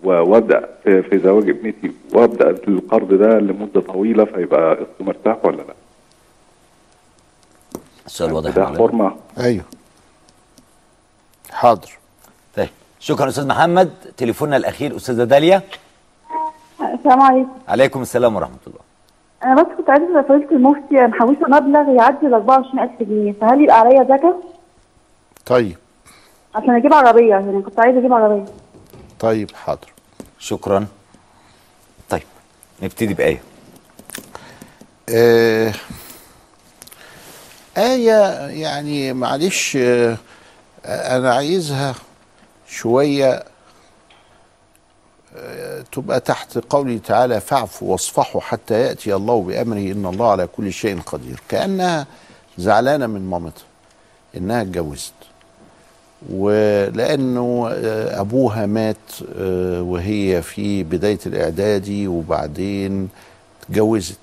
وأبدأ في في زواج ابنتي وأبدأ القرض ده لمدة طويلة فيبقى قسطه مرتاح ولا لأ؟ السؤال واضح ده حرمة. أيوه. حاضر. شكرا أستاذ محمد. تليفوننا الأخير أستاذة داليا. السلام عليكم. عليكم السلام ورحمة الله. أنا بس كنت عايزة فضيله المفتي محوشه مبلغ يعدي ال 24000 جنيه. فهل يبقى عليا زكاة؟ طيب. عشان أجيب عربية. يعني كنت عايزة أجيب عربية. طيب حاضر. شكرا. طيب نبتدي بآية. آه آية يعني معلش آه أنا عايزها شوية آه تبقى تحت قوله تعالى فاعفوا واصفحوا حتى يأتي الله بأمره إن الله على كل شيء قدير. كأنها زعلانة من مامتها إنها اتجوزت. ولأنه آه، أبوها مات آه، وهي في بداية الإعدادي وبعدين اتجوزت.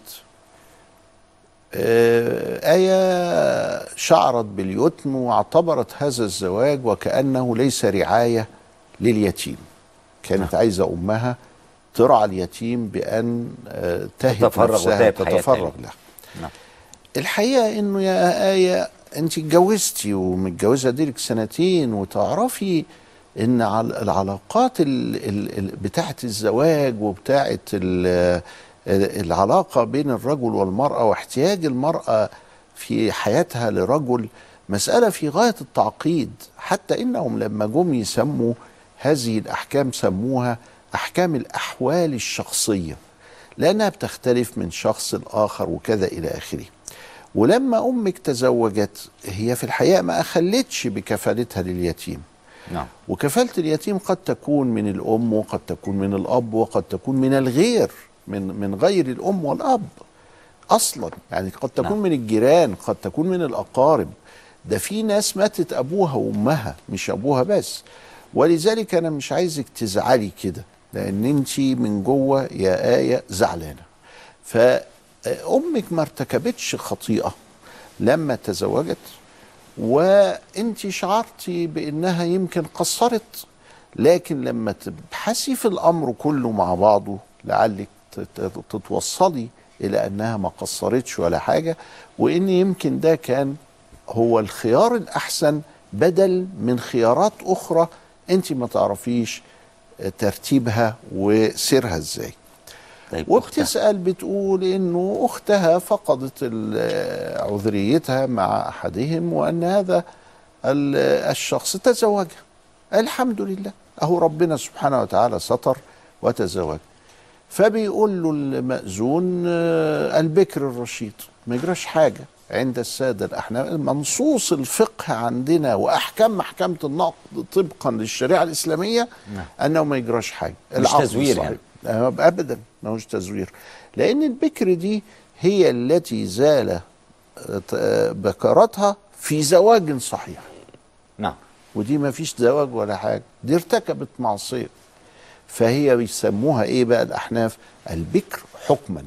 آية شعرت باليتم واعتبرت هذا الزواج وكأنه ليس رعاية لليتيم كانت عايزة أمها ترعى اليتيم بأن آه، تهب تتفرغ نفسها تتفرغ. لها نعم. الحقيقة إنه يا آية أنت اتجوزتي ومتجوزة ديلك سنتين وتعرفي إن عل- العلاقات ال ال ال بتاعت الزواج وبتاعت ال- العلاقة بين الرجل والمرأة واحتياج المرأة في حياتها لرجل مسألة في غاية التعقيد. حتى إنهم لما جم يسموا هذه الأحكام سموها أحكام الأحوال الشخصية لأنها بتختلف من شخص لآخر وكذا إلى آخره. ولما أمك تزوجت هي في الحقيقة ما أخلتش بكفالتها لليتيم. نعم. وكفالة اليتيم قد تكون من الأم وقد تكون من الأب وقد تكون من الغير. من من غير الأم والأب أصلا. يعني قد تكون نعم. من الجيران قد تكون من الأقارب. ده في ناس ماتت أبوها وأمها مش أبوها بس. ولذلك أنا مش عايزك تزعلي كده لأن أنت من جوه يا آية زعلانة. فأمك ما ارتكبتش خطيئة لما تزوجت وأنت شعرتي بأنها يمكن قصرت. لكن لما تبحثي في الأمر كله مع بعضه لعلك تتوصلي إلى أنها ما قصرتش ولا حاجة وإن يمكن ده كان هو الخيار الأحسن بدل من خيارات أخرى أنت ما تعرفيش ترتيبها وسيرها إزاي. طيب وبتسأل بتقول إنه أختها فقدت ال- عذريتها مع أحدهم وأن هذا ال- الشخص تزوجها الحمد لله. أهو ربنا سبحانه وتعالى ستر وتزوج. فبيقول له المأذون آه، البكر الرشيد ما يجراش حاجة. عند السادة الأحناف منصوص الفقه عندنا وأحكام محكمة النقد طبقا للشريعة الإسلامية نعم. أنه ما يجراش حاجة. مش تزوير. يعني. آه، ابدا ما هوش تزوير. لأن البكر دي هي التي زال آه، بكارتها في زواج صحيح. نعم. ودي ما فيش زواج ولا حاجة. دي ارتكبت معصية. فهي بيسموها إيه بقى الأحناف؟ البكر حكما.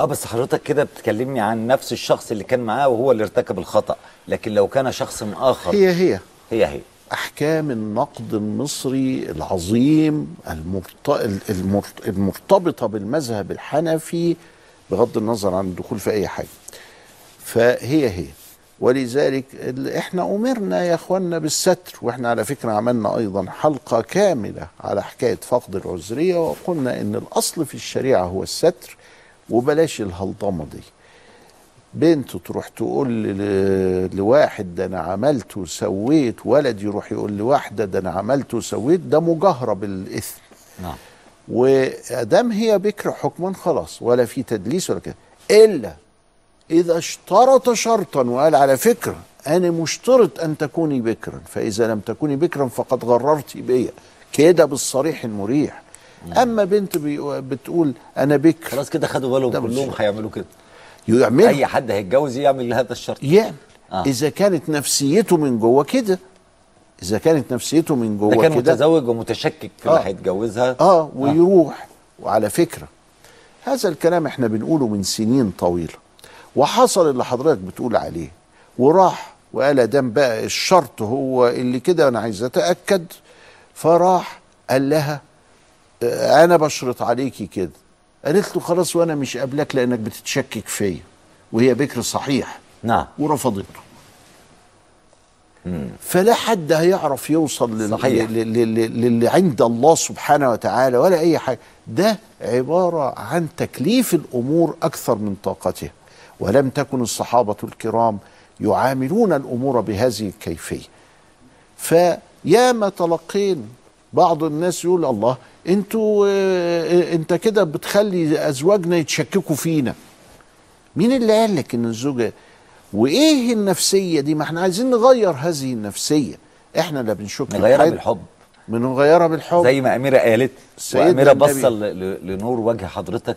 آه بس حضرتك كده بتكلمني عن نفس الشخص اللي كان معاه وهو اللي ارتكب الخطأ. لكن لو كان شخص آخر. هي هي. هي هي. أحكام النقد المصري العظيم المرت... المرت... المرتبطة بالمذهب الحنفي بغض النظر عن الدخول في أي حاجة. فهي هي. ولذلك إحنا أمرنا يا اخوانا بالستر وإحنا على فكرة عملنا أيضا حلقة كاملة على حكاية فقد العذرية وقلنا إن الأصل في الشريعة هو الستر وبلاش الهلطمة دي. بنت تروح تقول لواحد ده أنا عملت وسويت ولد يروح يقول لواحدة ده أنا عملت وسويت ده مجاهره بالإثم. نعم. وأدام هي بكر حكما خلاص ولا في تدليس ولا كده. إلا إذا اشترط شرطا وقال على فكرة أنا مشترط أن تكوني بكرا فإذا لم تكوني بكرا فقد غررت بي. كده بالصريح المريح. أما بنت بتقول أنا بكر. خلاص كده خدوا بالهم كلهم هيعملوا كده. يعمل أي حد هيتجوز يعمل هذا الشرط. يعمل آه. آه. إذا كانت نفسيته من جوه كده. إذا كانت نفسيته من جوه كان كده. متزوج ومتشكك في اللي آه. هيتجوزها. آه. ويروح. وعلى فكرة هذا الكلام إحنا بنقوله من سنين طويلة. وحصل اللي حضرتك بتقول عليه. وراح وقال دام بقى الشرط هو اللي كده أنا عايز أتأكد. فراح قال لها أنا بشرط عليكي كده. قالت له خلاص وأنا مش قابلك لأنك بتتشكك فيا. وهي بكر صحيح. نعم. ورفضته. فلا حد هيعرف يوصل لل- صحيح. لل- لل- للي عند الله سبحانه وتعالى ولا أي حاجة. ده عبارة عن تكليف الأمور أكثر من طاقتها. ولم تكن الصحابة الكرام يعاملون الأمور بهذه الكيفية. فياما تلقين بعض الناس يقول الله أنتوا آه، انت كده بتخلي أزواجنا يتشككوا فينا. مين اللي قال لك إن الزوجة وإيه النفسية دي؟ ما إحنا عايزين نغير هذه النفسية. إحنا لا بنشك نغيرها. بالحب. بنغيرها بالحب. زي ما أميرة قالت وأميرة ل- لنور وجه حضرتك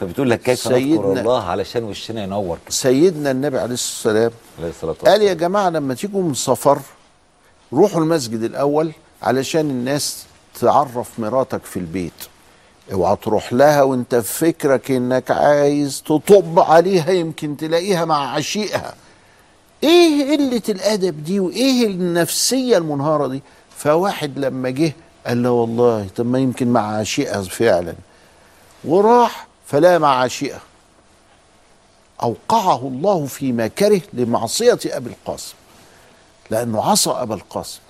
فبتقول لك كيف نذكر سيدنا- الله علشان وشنا ينور كده. سيدنا النبي عليه الصلاة والسلام عليه الصلاة والسلام. قال يا جماعة لما تيجوا من سفر روحوا المسجد الأول علشان الناس تعرف مراتك في البيت. اوعى تروح لها وانت في فكرك انك عايز تطب عليها يمكن تلاقيها مع عشيقها. إيه قلة الأدب دي وايه النفسية المنهارة دي؟ فواحد لما جه قال له والله طب ما يمكن مع عشيقها فعلا. وراح فلا مع عشيقها أوقعه الله فيما كره لمعصية أبي القاسم لأنه عصى أبا القاسم.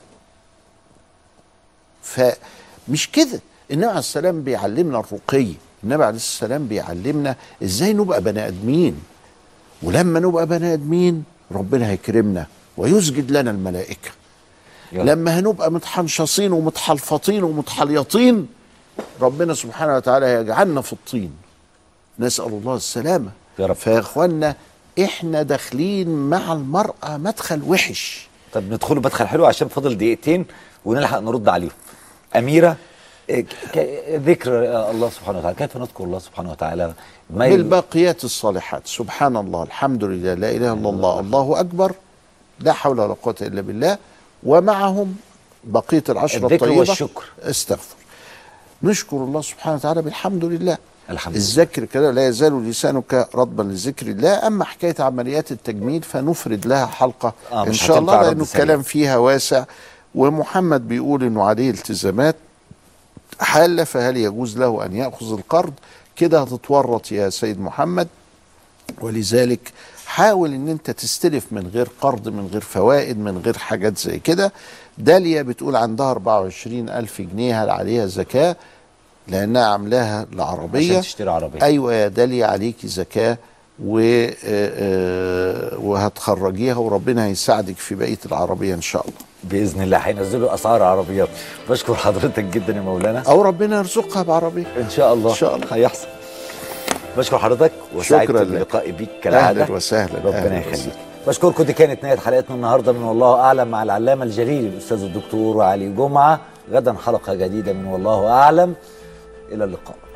فمش كده النبي عليه السلام بيعلمنا الرقي النبي عليه السلام بيعلمنا إزاي نبقى بني آدمين. ولما نبقى بني آدمين ربنا هيكرمنا ويسجد لنا الملائكة. لما هنبقى متحنشصين ومتحلفطين ومتحليطين ربنا سبحانه وتعالى هيجعلنا في الطين. نسأل الله السلامة. يا رب. فيا اخوانا إحنا داخلين مع المرأة مدخل وحش. طب ندخلوا مدخل حلو عشان فاضل دقيقتين ونلحق نرد عليهم أميرة إيه، ذكر الله سبحانه وتعالى. كيف نذكر الله سبحانه وتعالى؟ بالباقيات الصالحات. سبحان الله الحمد لله لا إله إلا الله الله أكبر لا حول ولا قوة إلا بالله. ومعهم بقية العشرة الذكر الطيبة. والشكر. استغفر. نشكر الله سبحانه وتعالى بالحمد لله. الحمد الذكر كده لا يزال لسانك رطبا لذكر الله. أما حكاية عمليات التجميل فنفرد لها حلقة آه، إن شاء الله لأنه. الكلام فيها واسع. ومحمد بيقول إنه عليه التزامات حالة فهل يجوز له أن يأخذ القرض؟ كده هتتورط يا سيد محمد. ولذلك حاول إن أنت تستلف من غير قرض من غير فوائد من غير حاجات زي كده. داليا بتقول عندها 24 ألف جنيه هل عليها زكاة؟ لأنها عاملاها العربية. عشان تشتري عربية. أيوة يا داليا عليكي زكاة و آه، آه، وهتخرجيها وربنا هيساعدك في بقية العربية إن شاء الله. بإذن الله هينزلوا أسعار عربيات. بشكر حضرتك جدا يا مولانا. أو ربنا يرزقها بعربية. إن شاء الله. إن شاء الله. هيحصل. بشكر حضرتك وسعدت. بلقائي بيك كالعادة. أهلا وسهلا ربنا يخليك. بشكركم دي كانت نهاية حلقتنا النهارده من والله أعلم مع العلامة الجليل الأستاذ الدكتور علي جمعة. غدا حلقة جديدة من والله أعلم. إلى اللقاء.